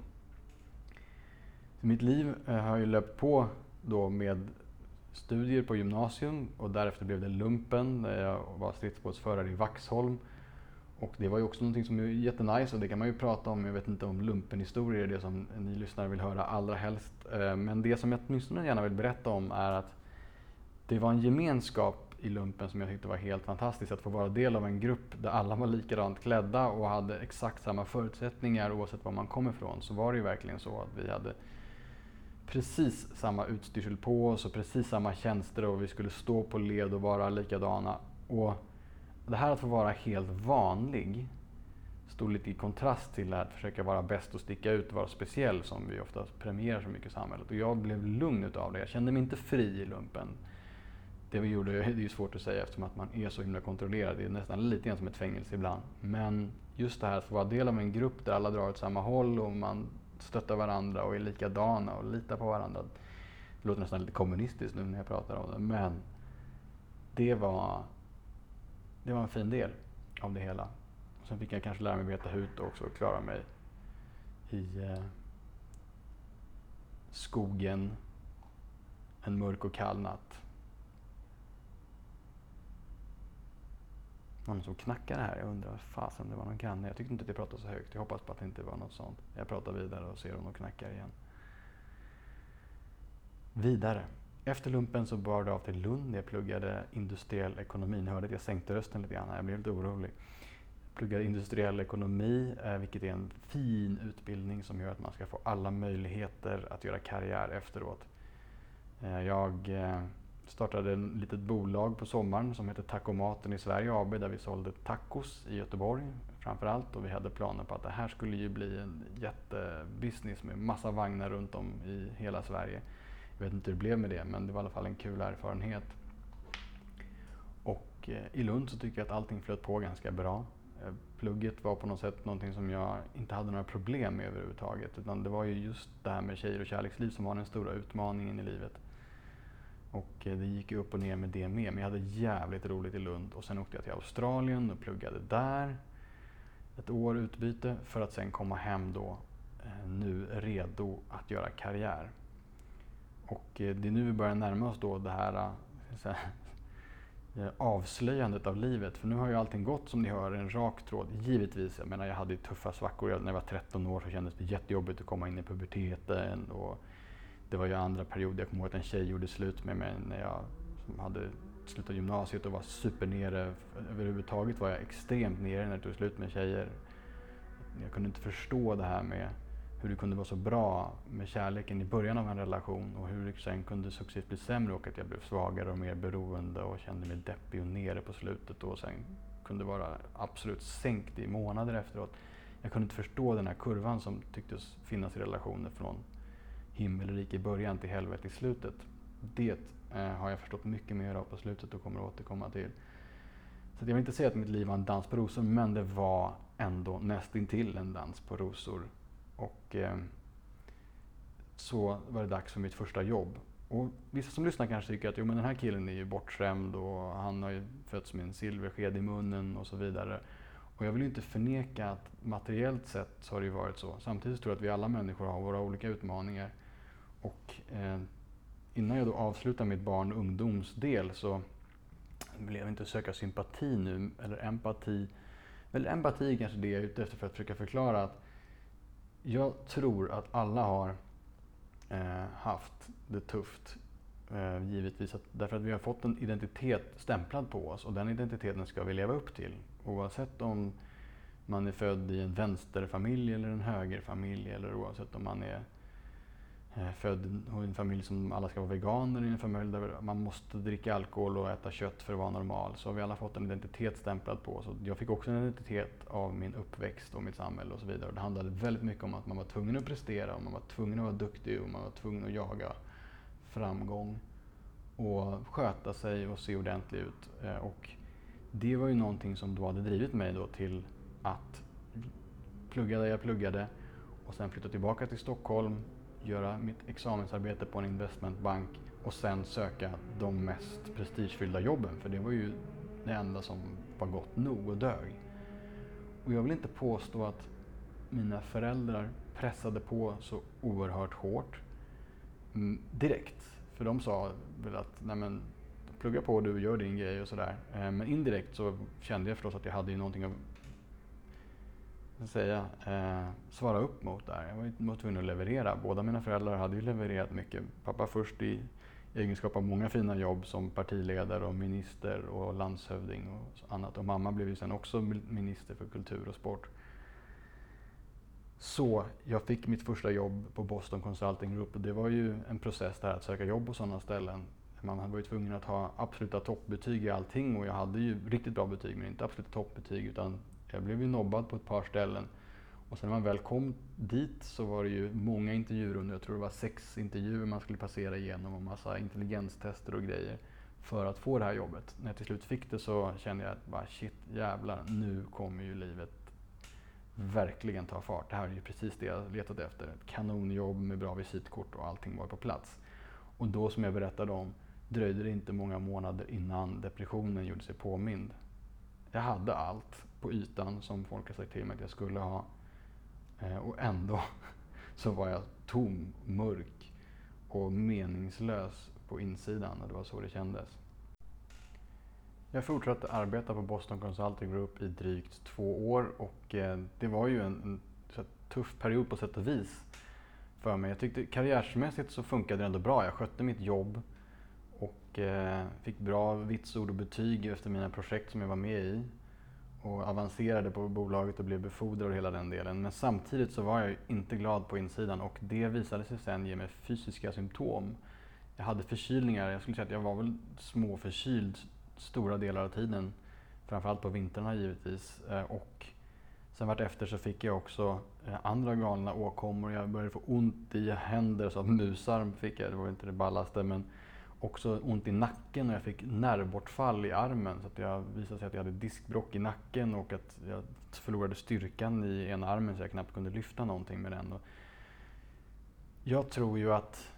Så mitt liv eh, har ju löpt på då med studier på gymnasium och därefter blev det lumpen där jag var stridsbåtsförare i Vaxholm. Och det var ju också någonting som är jättenice och det kan man ju prata om. Jag vet inte om lumpenhistorier är det som ni lyssnare vill höra allra helst. Eh, men det som jag åtminstone gärna vill berätta om är att det var en gemenskap i lumpen som jag tyckte var helt fantastisk. Att få vara del av en grupp där alla var likadant klädda och hade exakt samma förutsättningar oavsett var man kom ifrån. Så var det ju verkligen så att vi hade precis samma utstyrsel på oss och precis samma tjänster och vi skulle stå på led och vara likadana. Och det här att få vara helt vanlig stod lite i kontrast till att försöka vara bäst och sticka ut och vara speciell som vi ofta premierar så mycket i samhället. Och jag blev lugn utav det. Jag kände mig inte fri i lumpen. Det vi gjorde, det är ju svårt att säga eftersom att man är så himla kontrollerad. Det är nästan lite grann som ett fängelse ibland. Men just det här att få vara del av en grupp där alla drar åt samma håll och man stöttar varandra och är likadana och litar på varandra. Det låter nästan lite kommunistiskt nu när jag pratar om det, men det var, det var en fin del av det hela. Och sen fick jag kanske lära mig veta hut också och klara mig i eh, skogen en mörk och kall natt. Någon som knackade här. Jag undrar fasen det var någon granne. Jag tyckte inte att jag pratade så högt. Jag hoppas på att det inte var något sånt. Jag pratar vidare och ser om de knackar igen. Vidare. Efter lumpen så bar det av till Lund. Jag pluggade industriell ekonomi. Ni hörde att jag sänkte rösten lite grann. Jag blev lite orolig. Jag pluggade industriell ekonomi, eh, vilket är en fin utbildning som gör att man ska få alla möjligheter att göra karriär efteråt. Eh, jag eh, startade ett litet bolag på sommaren som heter Tacomaten i Sverige AB där vi sålde tacos i Göteborg framförallt och vi hade planer på att det här skulle ju bli en jättebusiness med massa vagnar runt om i hela Sverige. Jag vet inte hur det blev med det men det var i alla fall en kul erfarenhet. Och eh, i Lund så tycker jag att allting flöt på ganska bra. Eh, plugget var på något sätt någonting som jag inte hade några problem med överhuvudtaget utan det var ju just det här med tjejer och kärleksliv som var den stora utmaningen i livet. Och eh, det gick upp och ner med det med. Men jag hade jävligt roligt i Lund. Och sen åkte jag till Australien och pluggade där. Ett år utbyte för att sen komma hem då eh, nu redo att göra karriär. Och eh, det är nu vi börjar närma oss då det här, här avslöjandet av livet. För nu har ju allting gått som ni hör, en rak tråd. Givetvis, jag menar jag hade tuffa svackor. När jag var 13 år så kändes det jättejobbigt att komma in i puberteten. Och det var ju andra perioder. Jag kommer ihåg att en tjej gjorde slut med mig när jag hade slutat gymnasiet och var supernere. Överhuvudtaget var jag extremt nere när det tog slut med tjejer. Jag kunde inte förstå det här med hur det kunde vara så bra med kärleken i början av en relation och hur det sen kunde successivt bli sämre och att jag blev svagare och mer beroende och kände mig deppig och nere på slutet och sen kunde vara absolut sänkt i månader efteråt. Jag kunde inte förstå den här kurvan som tycktes finnas i relationer från himmelrik i början till helvete i slutet. Det eh, har jag förstått mycket mer av på slutet och kommer att återkomma till. Så jag vill inte säga att mitt liv var en dans på rosor, men det var ändå nästintill en dans på rosor. Och eh, så var det dags för mitt första jobb. Och vissa som lyssnar kanske tycker att jo, men den här killen är ju bortskämd och han har ju fötts med en silversked i munnen och så vidare. Och jag vill ju inte förneka att materiellt sett så har det ju varit så. Samtidigt tror jag att vi alla människor har våra olika utmaningar. Och eh, innan jag då avslutar mitt barn och ungdomsdel så vill jag inte söka sympati nu, eller empati. Eller empati kanske det jag är ute efter för att försöka förklara att jag tror att alla har eh, haft det tufft. Eh, givetvis att, därför att vi har fått en identitet stämplad på oss och den identiteten ska vi leva upp till. Oavsett om man är född i en vänsterfamilj eller en högerfamilj eller oavsett om man är Eh, född i en familj som alla ska vara veganer, i en familj där man måste dricka alkohol och äta kött för att vara normal. Så har vi alla fått en identitet stämplad på oss. Jag fick också en identitet av min uppväxt och mitt samhälle och så vidare. Det handlade väldigt mycket om att man var tvungen att prestera, och man var tvungen att vara duktig och man var tvungen att jaga framgång och sköta sig och se ordentlig ut. Eh, och det var ju någonting som då hade drivit mig då till att plugga där jag pluggade och sen flytta tillbaka till Stockholm göra mitt examensarbete på en investmentbank och sen söka de mest prestigefyllda jobben. För det var ju det enda som var gott nog och dög. Och jag vill inte påstå att mina föräldrar pressade på så oerhört hårt mm, direkt. För de sa väl att Nej, men, plugga på du, gör din grej och sådär. Eh, men indirekt så kände jag förstås att jag hade någonting att säga, eh, svara upp mot där. Jag var tvungen att leverera. Båda mina föräldrar hade ju levererat mycket. Pappa först i egenskap av många fina jobb som partiledare och minister och landshövding och annat. Och mamma blev ju sen också minister för kultur och sport. Så jag fick mitt första jobb på Boston Consulting Group och det var ju en process där att söka jobb på sådana ställen. Man var ju tvungen att ha absoluta toppbetyg i allting och jag hade ju riktigt bra betyg men inte absoluta toppbetyg utan jag blev ju nobbad på ett par ställen. Och sen när man väl kom dit så var det ju många intervjuer Jag tror det var sex intervjuer man skulle passera igenom och massa intelligenstester och grejer för att få det här jobbet. När jag till slut fick det så kände jag att bara shit jävlar, nu kommer ju livet verkligen ta fart. Det här är ju precis det jag letat efter. Ett kanonjobb med bra visitkort och allting var på plats. Och då som jag berättade om dröjde det inte många månader innan depressionen gjorde sig påmind. Jag hade allt på ytan som folk har sagt till mig att jag skulle ha. Eh, och ändå så var jag tom, mörk och meningslös på insidan och det var så det kändes. Jag fortsatte arbeta på Boston Consulting Group i drygt två år och eh, det var ju en, en tuff period på sätt och vis för mig. Jag tyckte karriärsmässigt så funkade det ändå bra. Jag skötte mitt jobb och eh, fick bra vitsord och betyg efter mina projekt som jag var med i och avancerade på bolaget och blev befordrad och hela den delen. Men samtidigt så var jag inte glad på insidan och det visade sig sen ge mig fysiska symptom. Jag hade förkylningar, jag skulle säga att jag var väl småförkyld stora delar av tiden. Framförallt på vintrarna givetvis. Eh, och sen vart efter så fick jag också eh, andra galna åkommor. Jag började få ont i händer, så musarm fick jag, det var inte det ballaste. Men också ont i nacken och jag fick nervbortfall i armen. Så att jag visade sig att jag hade diskbrock i nacken och att jag förlorade styrkan i ena armen så jag knappt kunde lyfta någonting med den. Jag tror ju att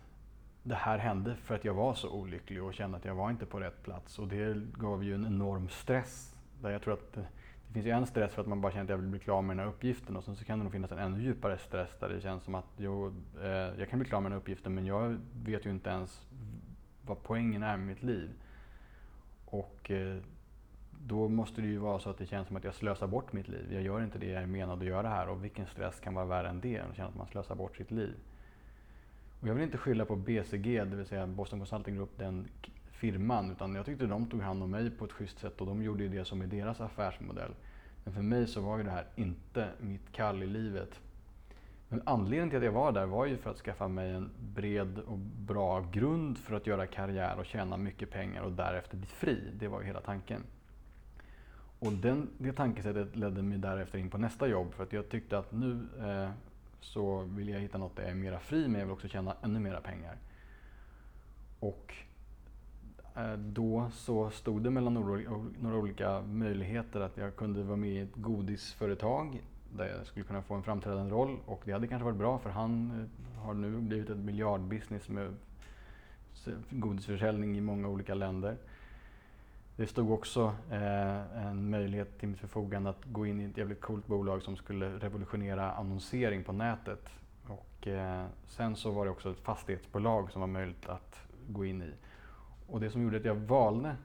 det här hände för att jag var så olycklig och kände att jag var inte på rätt plats. Och det gav ju en enorm stress. Där jag tror att det, det finns ju en stress för att man bara känner att jag vill bli klar med den här uppgiften och sen så kan det nog finnas en ännu djupare stress där det känns som att jo, eh, jag kan bli klar med den här uppgiften men jag vet ju inte ens vad poängen är med mitt liv. Och eh, då måste det ju vara så att det känns som att jag slösar bort mitt liv. Jag gör inte det jag är menad att göra här och vilken stress kan vara värre än det? Att känna att man slösar bort sitt liv. Och jag vill inte skylla på BCG, det vill säga Boston Consulting Group, den firman utan jag tyckte de tog hand om mig på ett schysst sätt och de gjorde ju det som är deras affärsmodell. Men för mig så var ju det här inte mitt kall i livet. Men anledningen till att jag var där var ju för att skaffa mig en bred och bra grund för att göra karriär och tjäna mycket pengar och därefter bli fri. Det var ju hela tanken. Och den, det tankesättet ledde mig därefter in på nästa jobb för att jag tyckte att nu eh, så vill jag hitta något där jag är mera fri men jag vill också tjäna ännu mera pengar. Och eh, då så stod det mellan några olika möjligheter att jag kunde vara med i ett godisföretag där jag skulle kunna få en framträdande roll och det hade kanske varit bra för han eh, har nu blivit ett miljardbusiness med godisförsäljning i många olika länder. Det stod också eh, en möjlighet till mitt förfogande att gå in i ett jävligt coolt bolag som skulle revolutionera annonsering på nätet. Och, eh, sen så var det också ett fastighetsbolag som var möjligt att gå in i. Och det som gjorde att jag valde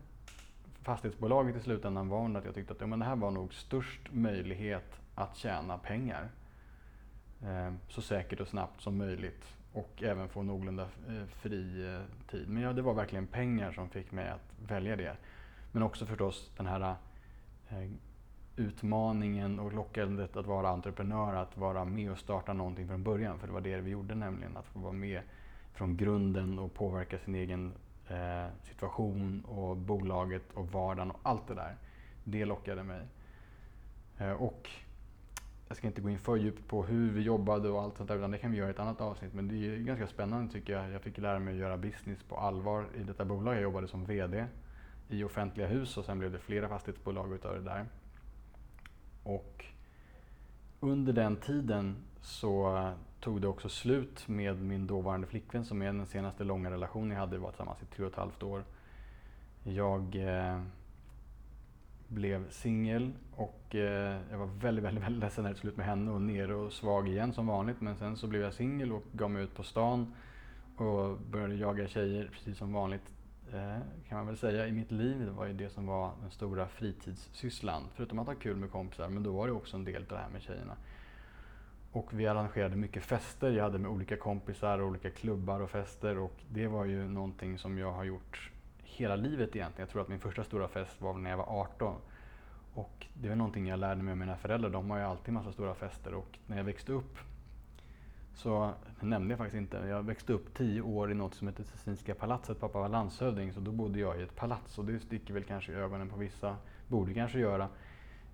fastighetsbolaget i slutändan var att jag tyckte att ja, men det här var nog störst möjlighet att tjäna pengar. Eh, så säkert och snabbt som möjligt och även få någorlunda eh, fri eh, tid. Men ja, det var verkligen pengar som fick mig att välja det. Men också förstås den här utmaningen och lockandet att vara entreprenör, att vara med och starta någonting från början. För det var det vi gjorde nämligen, att få vara med från grunden och påverka sin egen situation och bolaget och vardagen och allt det där. Det lockade mig. Och jag ska inte gå in för djupt på hur vi jobbade och allt sånt där, utan det kan vi göra i ett annat avsnitt. Men det är ganska spännande tycker jag. Jag fick lära mig att göra business på allvar i detta bolag. Jag jobbade som VD i offentliga hus och sen blev det flera fastighetsbolag utav det där. Och under den tiden så tog det också slut med min dåvarande flickvän som är den senaste långa relationen jag hade. Vi var tillsammans i tre och ett halvt år. Jag eh, blev singel och eh, jag var väldigt, väldigt, väldigt ledsen när det slut med henne och nere och svag igen som vanligt. Men sen så blev jag singel och gav mig ut på stan och började jaga tjejer precis som vanligt Eh, kan man väl säga, i mitt liv. Det var ju det som var den stora fritidssysslan. Förutom att ha kul med kompisar, men då var det också en del av det här med tjejerna. Och vi arrangerade mycket fester. Jag hade med olika kompisar, olika klubbar och fester och det var ju någonting som jag har gjort hela livet egentligen. Jag tror att min första stora fest var när jag var 18. Och det var någonting jag lärde mig av mina föräldrar. De har ju alltid massa stora fester och när jag växte upp så nämnde jag faktiskt inte. Jag växte upp tio år i något som heter Tessinska palatset. Pappa var landshövding så då bodde jag i ett palats och det sticker väl kanske i ögonen på vissa. Borde kanske göra.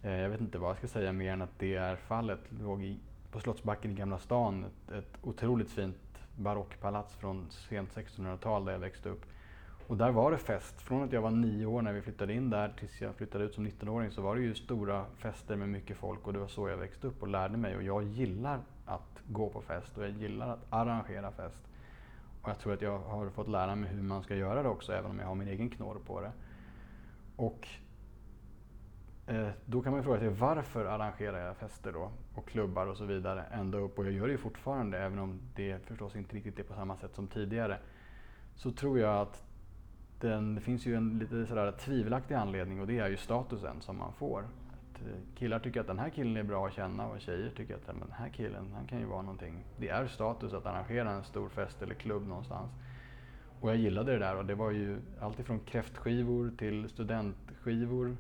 Eh, jag vet inte vad jag ska säga mer än att det är fallet. Det låg i, på Slottsbacken i Gamla stan. Ett, ett otroligt fint barockpalats från sent 1600-tal där jag växte upp. Och där var det fest. Från att jag var nio år när vi flyttade in där tills jag flyttade ut som 19-åring så var det ju stora fester med mycket folk och det var så jag växte upp och lärde mig. Och jag gillar att gå på fest och jag gillar att arrangera fest. Och jag tror att jag har fått lära mig hur man ska göra det också, även om jag har min egen knorr på det. Och eh, då kan man fråga sig varför arrangerar jag fester då? Och klubbar och så vidare ända upp. Och jag gör det ju fortfarande, även om det förstås inte riktigt är på samma sätt som tidigare. Så tror jag att den, det finns ju en lite sådär tvivelaktig anledning och det är ju statusen som man får. Att eh, killar tycker att den här killen är bra att känna och tjejer tycker att den här killen, han kan ju vara någonting. Det är status att arrangera en stor fest eller klubb någonstans. Och jag gillade det där och det var ju alltifrån kräftskivor till studentskivor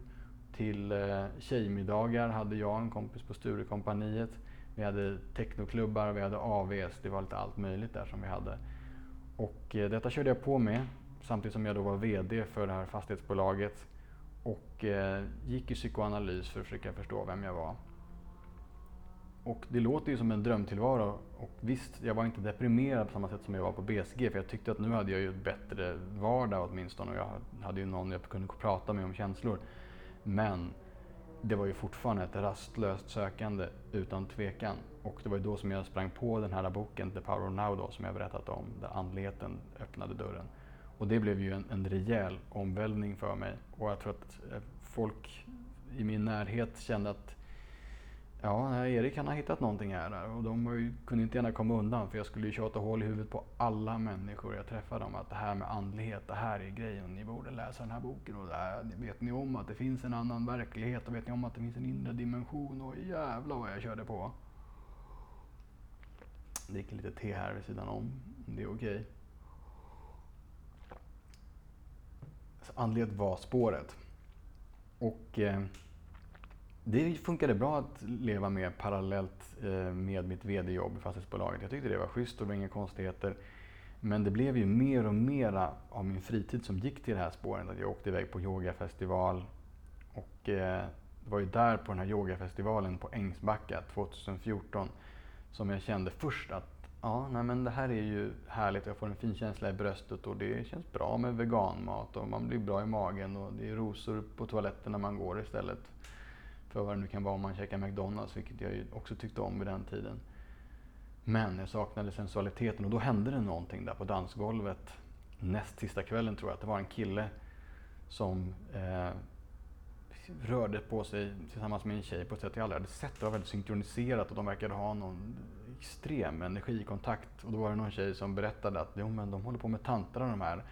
till eh, tjejmiddagar hade jag en kompis på Sturekompaniet. Vi hade technoklubbar, vi hade AVs, det var lite allt möjligt där som vi hade. Och eh, detta körde jag på med samtidigt som jag då var VD för det här fastighetsbolaget och eh, gick i psykoanalys för att försöka förstå vem jag var. Och det låter ju som en drömtillvaro. Och visst, jag var inte deprimerad på samma sätt som jag var på BSG. för jag tyckte att nu hade jag ju ett bättre vardag åtminstone och jag hade ju någon jag kunde prata med om känslor. Men det var ju fortfarande ett rastlöst sökande utan tvekan. Och det var ju då som jag sprang på den här boken, The Power of Now då, som jag berättat om, där andligheten öppnade dörren. Och det blev ju en, en rejäl omvälvning för mig. Och jag tror att eh, folk i min närhet kände att ja, Erik han har hittat någonting här. Och de ju, kunde inte gärna komma undan för jag skulle ju tjata hål i huvudet på alla människor jag träffade om att det här med andlighet, det här är grejen. Ni borde läsa den här boken och där vet ni om att det finns en annan verklighet och vet ni om att det finns en inre dimension och jävla vad jag körde på. Det gick lite te här vid sidan om, om det är okej. Okay. Andlighet var spåret. Och eh, det funkade bra att leva med parallellt eh, med mitt VD-jobb i fastighetsbolaget. Jag tyckte det var schysst och det var inga konstigheter. Men det blev ju mer och mer av min fritid som gick till det här spåret. Att jag åkte iväg på yogafestival. Och eh, det var ju där på den här yogafestivalen på Ängsbacka 2014 som jag kände först att ja, nej men det här är ju härligt. Jag får en fin känsla i bröstet och det känns bra med veganmat och man blir bra i magen och det är rosor på toaletten när man går istället för vad det nu kan vara om man käkar McDonalds, vilket jag ju också tyckte om vid den tiden. Men jag saknade sensualiteten och då hände det någonting där på dansgolvet. Näst sista kvällen tror jag att det var en kille som eh, rörde på sig tillsammans med en tjej på ett sätt jag aldrig hade sett. Det var väldigt synkroniserat och de verkade ha någon extrem energikontakt. Och då var det någon tjej som berättade att jo, men de håller på med tantra de här.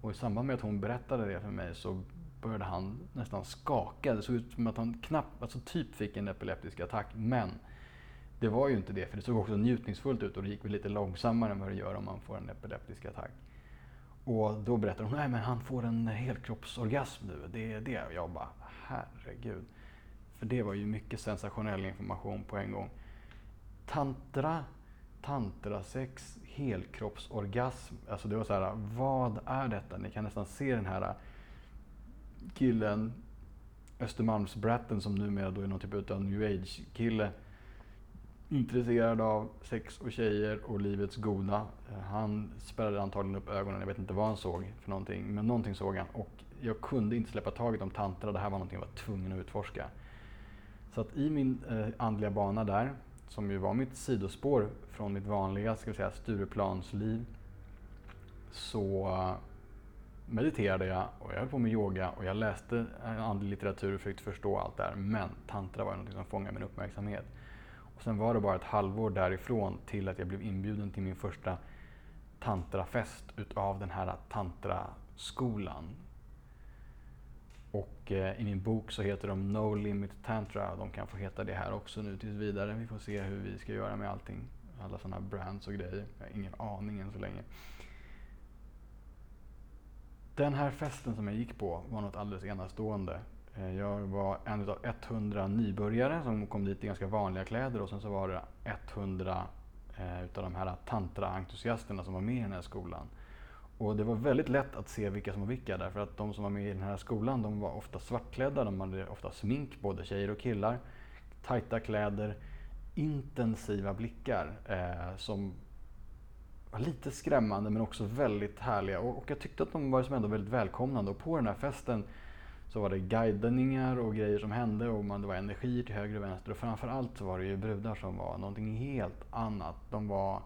Och i samband med att hon berättade det för mig så började han nästan skaka. Det såg ut som att han knappt, alltså typ fick en epileptisk attack. Men det var ju inte det, för det såg också njutningsfullt ut och det gick väl lite långsammare än vad det gör om man får en epileptisk attack. Och då berättar hon, nej men han får en helkroppsorgasm nu. Det är det. Och Jag bara, herregud. För det var ju mycket sensationell information på en gång. Tantra, tantrasex, helkroppsorgasm. Alltså det var så här, vad är detta? Ni kan nästan se den här killen, Östermalmsbratten som numera då är någon typ av new age-kille. Intresserad av sex och tjejer och livets goda. Eh, han spärrade antagligen upp ögonen, jag vet inte vad han såg för någonting, men någonting såg han. Och jag kunde inte släppa taget om tantra, det här var någonting jag var tvungen att utforska. Så att i min eh, andliga bana där, som ju var mitt sidospår från mitt vanliga ska vi säga, Stureplansliv, så eh, mediterade jag och jag höll på med yoga och jag läste eh, andlig litteratur och försökte förstå allt det här. Men tantra var något som fångade min uppmärksamhet. Och sen var det bara ett halvår därifrån till att jag blev inbjuden till min första tantrafest utav den här tantraskolan. Och eh, i min bok så heter de No Limit Tantra. De kan få heta det här också nu tills vidare. Vi får se hur vi ska göra med allting. Alla sådana brands och grejer. Jag har ingen aning än så länge. Den här festen som jag gick på var något alldeles enastående. Eh, jag var en av 100 nybörjare som kom dit i ganska vanliga kläder och sen så var det 100 eh, utav de här tantra-entusiasterna som var med i den här skolan. Och det var väldigt lätt att se vilka som var vilka därför att de som var med i den här skolan de var ofta svartklädda, de hade ofta smink, både tjejer och killar, tajta kläder, intensiva blickar eh, som var lite skrämmande men också väldigt härliga. Och, och jag tyckte att de var som ändå väldigt välkomnande. Och på den här festen så var det guidningar och grejer som hände och man, det var energier till höger och vänster. Och framförallt så var det ju brudar som var någonting helt annat. De var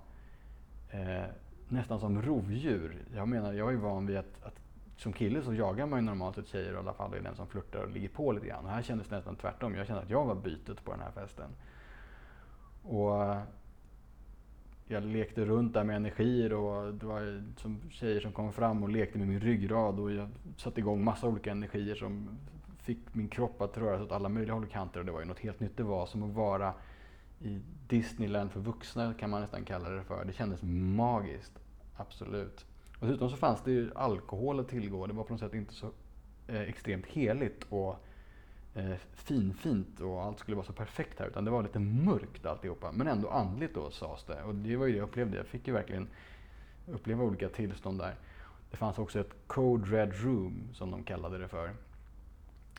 eh, nästan som rovdjur. Jag menar, jag är van vid att, att som kille så jagar man ju normalt ett tjejer i alla fall är den som flörtar och ligger på lite grann. Och här kändes det nästan tvärtom. Jag kände att jag var bytet på den här festen. Och eh, jag lekte runt där med energier och det var som tjejer som kom fram och lekte med min ryggrad och jag satte igång massa olika energier som fick min kropp att röra sig åt alla möjliga håll och kanter och det var ju något helt nytt. Det var som att vara i Disneyland för vuxna kan man nästan kalla det för. Det kändes magiskt. Absolut. Och dessutom så fanns det ju alkohol att tillgå. Det var på något sätt inte så eh, extremt heligt och eh, finfint och allt skulle vara så perfekt här. Utan det var lite mörkt alltihopa. Men ändå andligt då sades det. Och det var ju det jag upplevde. Jag fick ju verkligen uppleva olika tillstånd där. Det fanns också ett Code Red Room som de kallade det för.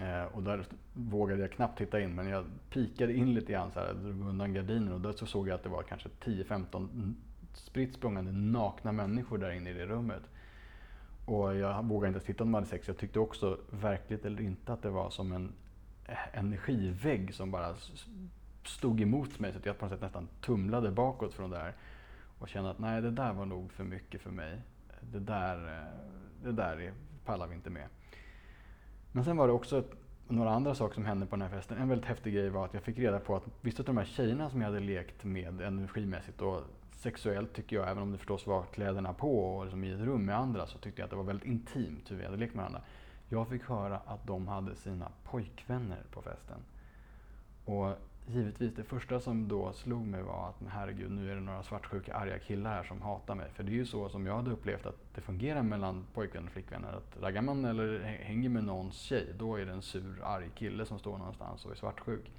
Eh, och där vågade jag knappt titta in men jag pikade in lite grann så här, drog undan gardinen och då så såg jag att det var kanske 10-15 spritt språngande nakna människor där inne i det rummet. Och jag vågade inte titta om de hade sex. Jag tyckte också, verkligt eller inte, att det var som en energivägg som bara stod emot mig så att jag på något sätt nästan tumlade bakåt från det där. Och kände att nej, det där var nog för mycket för mig. Det där, eh, det där pallar vi inte med. Men sen var det också några andra saker som hände på den här festen. En väldigt häftig grej var att jag fick reda på att vissa av de här tjejerna som jag hade lekt med energimässigt och sexuellt tycker jag, även om det förstås var kläderna på och liksom i ett rum med andra, så tyckte jag att det var väldigt intimt hur vi hade lekt med varandra. Jag fick höra att de hade sina pojkvänner på festen. Och givetvis, det första som då slog mig var att herregud, nu är det några svartsjuka arga killar här som hatar mig. För det är ju så som jag hade upplevt att det fungerar mellan pojkvän och flickvänner. Att raggar man eller hänger med någons tjej, då är det en sur, arg kille som står någonstans och är svartsjuk.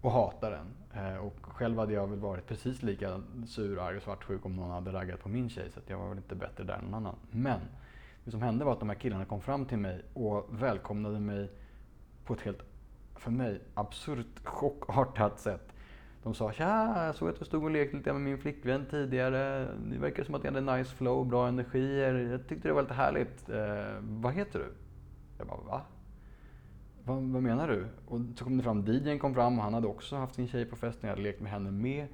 Och hatar den. Eh, och själv hade jag väl varit precis lika sur, arg och svartsjuk om någon hade raggat på min tjej. Så jag var väl inte bättre där än någon annan. Men det som hände var att de här killarna kom fram till mig och välkomnade mig på ett helt för mig absurt chockartat sätt. De sa “Tja, jag såg att du stod och lekte lite med min flickvän tidigare. Det verkar som att ni hade nice flow, bra energier. Jag tyckte det var lite härligt. Eh, vad heter du?” Jag bara “Va?” vad, vad menar du? Och så kom det fram, DJn kom fram och han hade också haft sin tjej på festen. Jag hade lekt med henne med.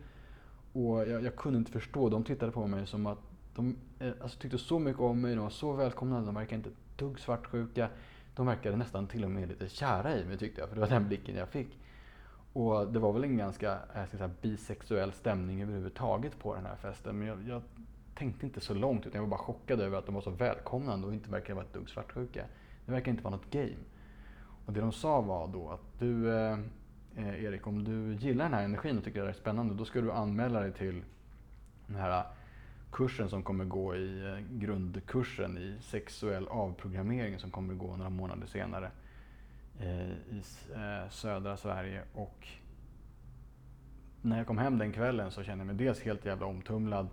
Och jag, jag kunde inte förstå. De tittade på mig som att de eh, alltså, tyckte så mycket om mig. De var så välkomnande. De verkade inte ett dugg svartsjuka de verkade nästan till och med lite kära i mig tyckte jag, för det var den blicken jag fick. Och det var väl en ganska eh, jag ska säga, bisexuell stämning överhuvudtaget på den här festen. Men jag, jag, tänkte inte så långt, utan jag var bara chockad över att de var så välkomnande och inte verkade vara ett dugg svartsjuka. Det verkar inte vara något game. Och det de sa var då att du, eh, eh Erik, om du gillar den här energin och tycker det är spännande, då ska du anmäla dig till den här kursen som kommer gå i eh, grundkursen i sexuell avprogrammering som kommer gå några månader senare eh, i eh, södra Sverige. Och när jag kom hem den kvällen så kände jag mig dels helt jävla omtumlad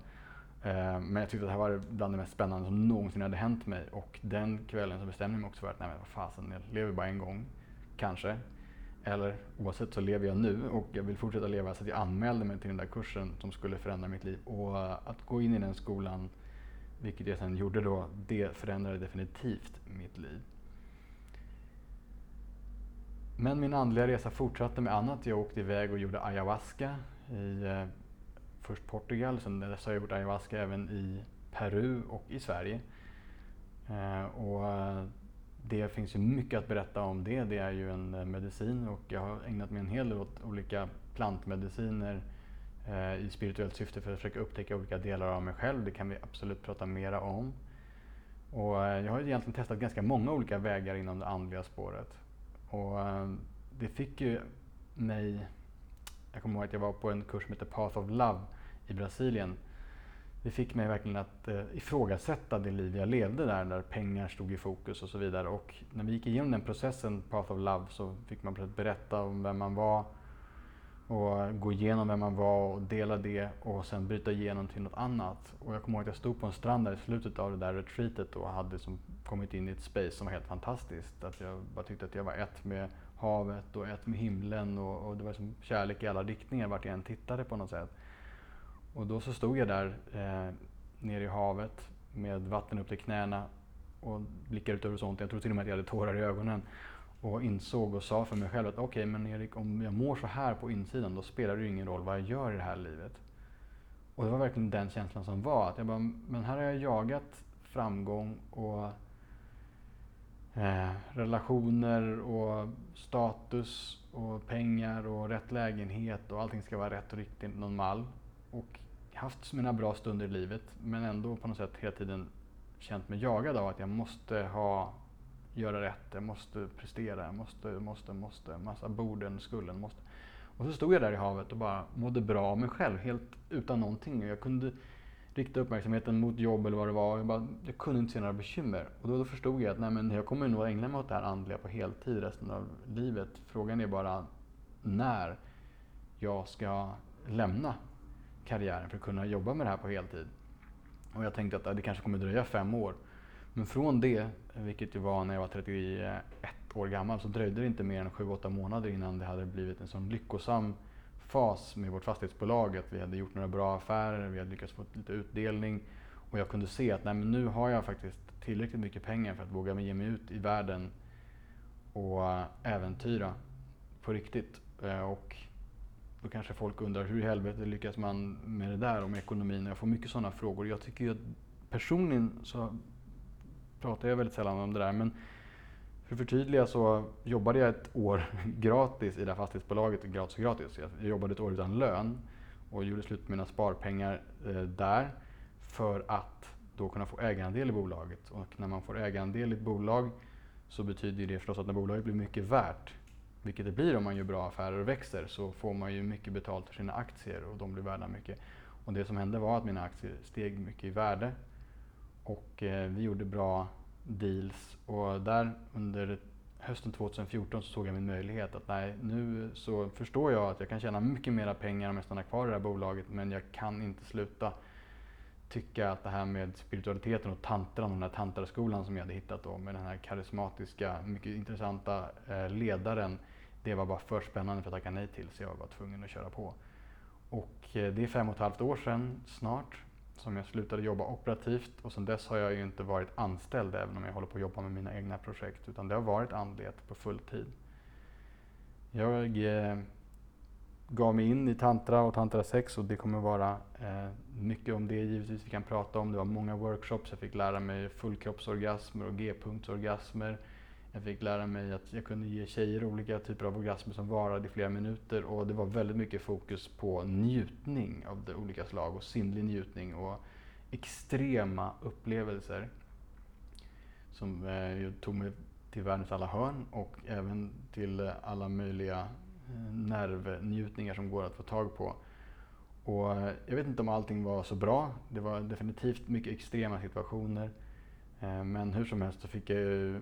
men jag tyckte att det här var bland det mest spännande som någonsin hade hänt mig. Och den kvällen så bestämde jag mig också för att, nej men vad fasen, jag lever bara en gång. Kanske. Eller oavsett så lever jag nu och jag vill fortsätta leva så att jag anmälde mig till den där kursen som skulle förändra mitt liv. Och eh, att gå in i den skolan, vilket jag sen gjorde då, det förändrade definitivt mitt liv. Men min andliga resa fortsatte med annat. Jag åkte iväg och gjorde ayahuasca i eh, först Portugal, sen dess har jag gjort ayahuasca även i Peru och i Sverige. Eh, och eh, det finns ju mycket att berätta om det. Det är ju en eh, medicin och jag har ägnat mig en hel del åt olika plantmediciner eh, i spirituellt syfte för att försöka upptäcka olika delar av mig själv. Det kan vi absolut prata mera om. Och eh, jag har egentligen testat ganska många olika vägar inom det andliga spåret. Och eh, det fick ju mig... Jag kommer ihåg att jag var på en kurs som heter Path of Love i Brasilien det fick mig verkligen att eh, ifrågasätta det liv jag levde där, där pengar stod i fokus och så vidare. Och när vi gick igenom den processen, Path of Love, så fick man berätta om vem man var och gå igenom vem man var och dela det och sen bryta igenom till något annat. Och jag kommer ihåg att jag stod på en strand där i slutet av det där retreatet och hade som kommit in i ett space som var helt fantastiskt. Att jag bara tyckte att jag var ett med havet och ett med himlen och, och det var som kärlek i alla riktningar vart jag än tittade på något sätt. Och då så stod jag där eh, nere i havet med vatten upp till knäna och blickade ut över horisonten. Jag tror till och med att jag hade tårar i ögonen. Och insåg och sa för mig själv att okej, okay, men Erik, om jag mår så här på insidan, då spelar det ju ingen roll vad jag gör i det här livet. Och det var verkligen den känslan som var. Att jag bara, men här har jag jagat framgång och eh, relationer och status och pengar och rätt lägenhet och allting ska vara rätt och riktigt, någon mall. Och haft mina bra stunder i livet men ändå på något sätt hela tiden känt mig jagad av att jag måste ha, göra rätt, jag måste prestera, jag måste, måste, måste, massa borden, skulden, måste. Och så stod jag där i havet och bara mådde bra av mig själv, helt utan någonting. Jag kunde rikta uppmärksamheten mot jobb eller vad det var. Jag, bara, jag kunde inte se några bekymmer. Och då, då förstod jag att nej, men jag kommer nog ägna mig åt det här andliga på heltid resten av livet. Frågan är bara när jag ska lämna karriären för att kunna jobba med det här på heltid. Och jag tänkte att det kanske kommer dröja fem år. Men från det, vilket ju var när jag var 31 år gammal, så dröjde det inte mer än 7-8 månader innan det hade blivit en sån lyckosam fas med vårt fastighetsbolag. Att vi hade gjort några bra affärer, vi hade lyckats få lite utdelning. Och jag kunde se att nej, men nu har jag faktiskt tillräckligt mycket pengar för att våga ge mig ut i världen och äh, äventyra på riktigt. Äh, och då kanske folk undrar hur i helvete lyckas man med det där om ekonomin? Jag får mycket sådana frågor. Jag tycker ju att personligen så pratar jag väldigt sällan om det där. Men för att förtydliga så jobbade jag ett år gratis i det här fastighetsbolaget, gratis och gratis. Jag jobbade ett år utan lön och gjorde slut på mina sparpengar eh, där för att då kunna få ägarandel i bolaget. Och när man får ägarandel i ett bolag så betyder det förstås att när bolaget blir mycket värt vilket det blir om man gör bra affärer och växer, så får man ju mycket betalt för sina aktier och de blir värda mycket. Och det som hände var att mina aktier steg mycket i värde. Och eh, vi gjorde bra deals. Och där under hösten 2014 så såg jag min möjlighet att nej, nu så förstår jag att jag kan tjäna mycket mera pengar om jag stannar kvar i det här bolaget men jag kan inte sluta tycka att det här med spiritualiteten och tantran, den här tantraskolan som jag hade hittat då med den här karismatiska, mycket intressanta eh, ledaren, det var bara för spännande för att tacka nej till så jag var tvungen att köra på. Och eh, det är fem och ett halvt år sedan snart som jag slutade jobba operativt och sedan dess har jag ju inte varit anställd även om jag håller på att jobba med mina egna projekt utan det har varit andlighet på fulltid. Jag eh, gav mig in i tantra och tantra sex och det kommer vara eh, mycket om det givetvis vi kan prata om. Det var många workshops, jag fick lära mig fullkroppsorgasmer och g-punktsorgasmer. Jag fick lära mig att jag kunde ge tjejer olika typer av orgasmer som varade i flera minuter och det var väldigt mycket fokus på njutning av de olika slag och sinnlig njutning och extrema upplevelser som eh, tog mig till världens alla hörn och även till alla möjliga nervnjutningar som går att få tag på. Och eh, jag vet inte om allting var så bra. Det var definitivt mycket extrema situationer. Eh, men hur som helst så fick jag ju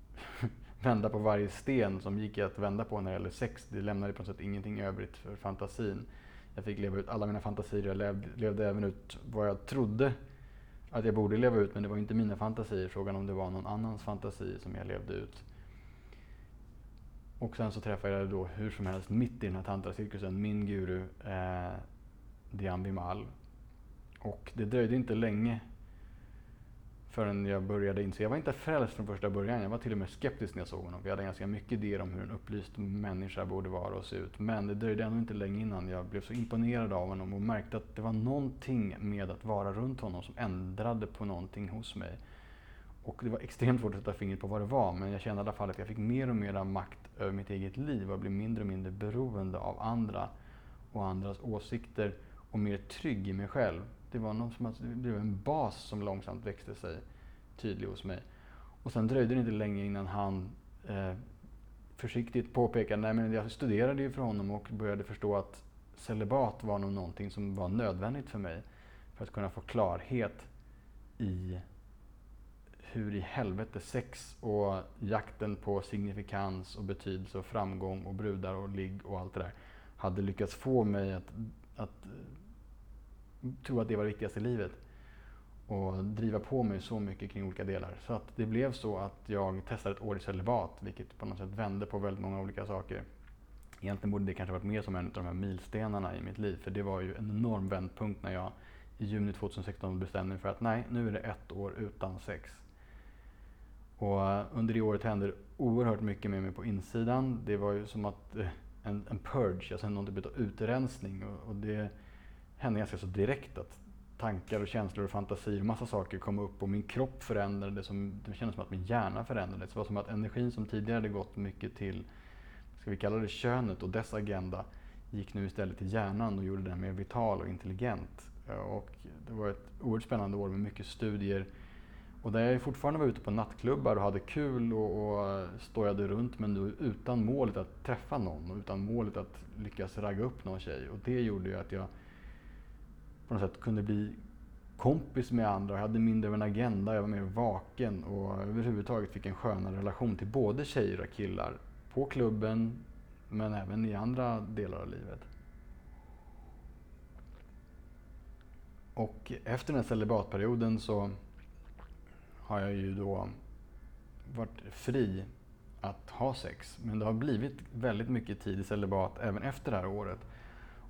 vända på varje sten som gick att vända på när det gäller sex. Det lämnade på något sätt ingenting övrigt för fantasin. Jag fick leva ut alla mina fantasier. Jag levde, levde även ut vad jag trodde att jag borde leva ut, men det var inte mina fantasier. Frågan om det var någon annans fantasi som jag levde ut. Och sen så träffade jag då hur som helst mitt i den här tantracirkusen min guru eh, Dian Bimal. Och det dröjde inte länge förrän jag började inse. Jag var inte frälst från första början. Jag var till och med skeptisk när jag såg honom. Vi hade ganska mycket idéer om hur en upplyst människa borde vara och se ut. Men det dröjde ändå inte länge innan jag blev så imponerad av honom och märkte att det var någonting med att vara runt honom som ändrade på någonting hos mig. Och det var extremt svårt att sätta fingret på vad det var, men jag kände i alla fall att jag fick mer och mer makt över mitt eget liv och blev mindre och mindre beroende av andra och andras åsikter och mer trygg i mig själv. Det var något som att det blev en bas som långsamt växte sig tydlig hos mig. Och sen dröjde det inte länge innan han eh, försiktigt påpekade, nej men jag studerade ju för honom och började förstå att celibat var nog någonting som var nödvändigt för mig för att kunna få klarhet i hur i helvete sex och jakten på signifikans och betydelse och framgång och brudar och ligg och allt det där hade lyckats få mig att, att eh, tro att det var det viktigaste i livet. Och driva på mig så mycket kring olika delar. Så att det blev så att jag testade ett år i celibat, vilket på något sätt vände på väldigt många olika saker. Egentligen borde det kanske varit mer som en av de här milstenarna i mitt liv, för det var ju en enorm vändpunkt när jag i juni 2016 bestämde mig för att nej, nu är det ett år utan sex. Och under det året hände oerhört mycket med mig på insidan. Det var ju som att eh, en, en purge, alltså någon typ av utrensning. Och, och det hände ganska så direkt att tankar och känslor och fantasier och massa saker kom upp och min kropp förändrades. Det kändes som att min hjärna förändrades. Det var som att energin som tidigare hade gått mycket till, ska vi kalla det könet och dess agenda, gick nu istället till hjärnan och gjorde den mer vital och intelligent. Och det var ett oerhört spännande år med mycket studier. Och där jag fortfarande var ute på nattklubbar och hade kul och, och eh, stojade runt men utan målet att träffa någon och utan målet att lyckas ragga upp någon tjej. Och det gjorde ju att jag på något sätt kunde bli kompis med andra. Jag hade mindre av en agenda, jag var mer vaken och överhuvudtaget fick en skönare relation till både tjejer och killar. På klubben, men även i andra delar av livet. Och efter den här celibatperioden så har jag ju då varit fri att ha sex. Men det har blivit väldigt mycket tid i celibat även efter det här året.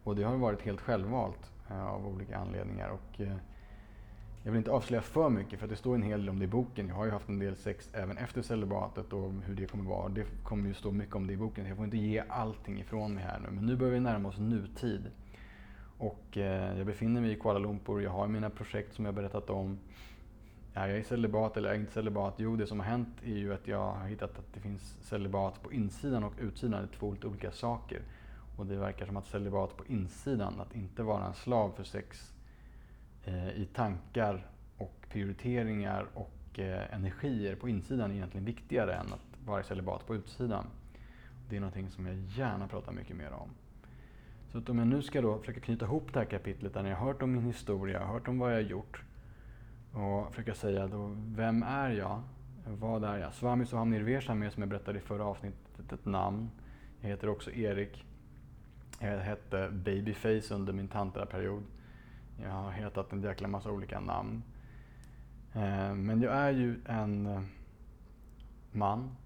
Och det har varit helt självvalt. Eh, av olika anledningar. Och, eh, jag vill inte avslöja för mycket för det står en hel del om det i boken. Jag har ju haft en del sex även efter celibatet och hur det kommer vara. Det kommer ju stå mycket om det i boken. Jag får inte ge allting ifrån mig här nu. Men nu börjar vi närma oss nutid. Och eh, jag befinner mig i Kuala Lumpur. Jag har mina projekt som jag berättat om. Är jag i celibat eller är jag inte celibat? Jo, det som har hänt är ju att jag har hittat att det finns celibat på insidan och utsidan. Det är två olika saker. Och det verkar som att celibat på insidan, att inte vara en slav för sex eh, i tankar och prioriteringar och eh, energier på insidan är egentligen viktigare än att vara celibat på utsidan. det är någonting som jag gärna pratar mycket mer om. Så att om jag nu ska då försöka knyta ihop det här kapitlet där ni har hört om min historia, hört om vad jag har gjort och försöka säga då, vem är jag? Vad är jag? Swami Soham Nirvesham är som jag berättade i förra avsnittet ett namn. Jag heter också Erik. Jag hette Babyface under min tantraperiod. Jag har hetat en jäkla massa olika namn. Eh, men jag är ju en eh, man.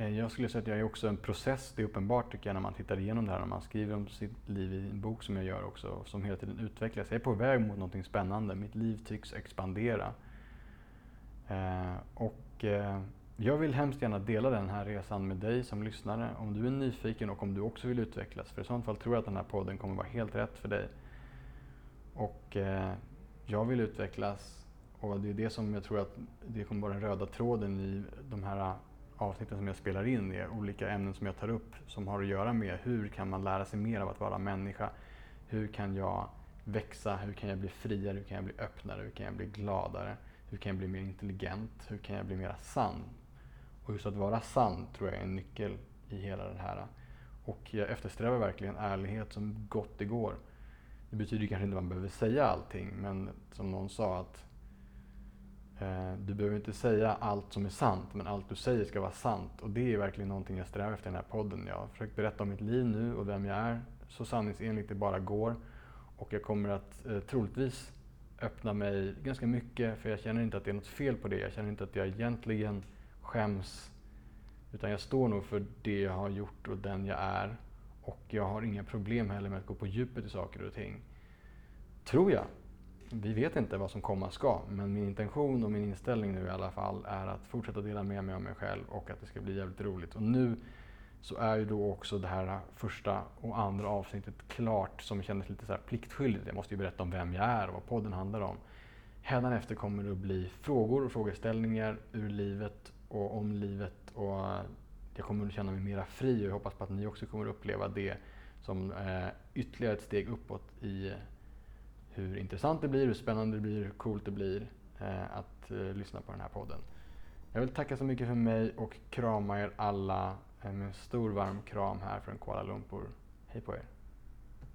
Eh, jag skulle säga att jag är också en process. Det är uppenbart tycker jag när man tittar igenom det här. När man skriver om sitt liv i en bok som jag gör också. Som hela tiden utvecklas. Jag är på väg mot någonting spännande. Mitt liv tycks expandera. Eh, och eh, jag vill hemskt gärna dela den här resan med dig som lyssnare. Om du är nyfiken och om du också vill utvecklas. För i sådant fall tror jag att den här podden kommer vara helt rätt för dig. Och jag vill utvecklas och det är det som jag tror att det kommer vara den röda tråden i de här avsnitten som jag spelar in. Är olika ämnen som jag tar upp som har att göra med hur kan man lära sig mer av att vara människa? Hur kan jag växa? Hur kan jag bli friare? Hur kan jag bli öppnare? Hur kan jag bli gladare? Hur kan jag bli mer intelligent? Hur kan jag bli mer sann? Och just att vara sann tror jag är en nyckel i hela det här. Och jag eftersträvar verkligen ärlighet som gott det går. Det betyder kanske inte att man behöver säga allting, men som någon sa att Eh, du behöver inte säga allt som är sant, men allt du säger ska vara sant. Och det är verkligen någonting jag strävar efter i den här podden. Jag har försökt berätta om mitt liv nu och vem jag är, så sanningsenligt det bara går. Och jag kommer att eh, troligtvis öppna mig ganska mycket, för jag känner inte att det är något fel på det. Jag känner inte att jag egentligen skäms, utan jag står nog för det jag har gjort och den jag är. Och jag har inga problem heller med att gå på djupet i saker och ting. Tror jag vi vet inte vad som komma ska, men min intention och min inställning nu i alla fall är att fortsätta dela med mig av mig själv och att det ska bli jävligt roligt. Och nu så är ju då också det här första och andra avsnittet klart som kändes lite så här pliktskyldigt. Jag måste ju berätta om vem jag är och vad podden handlar om. Hädanefter kommer det att bli frågor och frågeställningar ur livet och om livet och eh, jag kommer att känna mig mera fri och jag hoppas på att ni också kommer att uppleva det som eh, ytterligare ett steg uppåt i hur intressant det blir, hur spännande det blir, hur coolt det blir eh, att eh, lyssna på den här podden. Jag vill tacka så mycket för mig och krama er alla eh, med en stor varm kram här från Kuala Lumpur. Hej på er!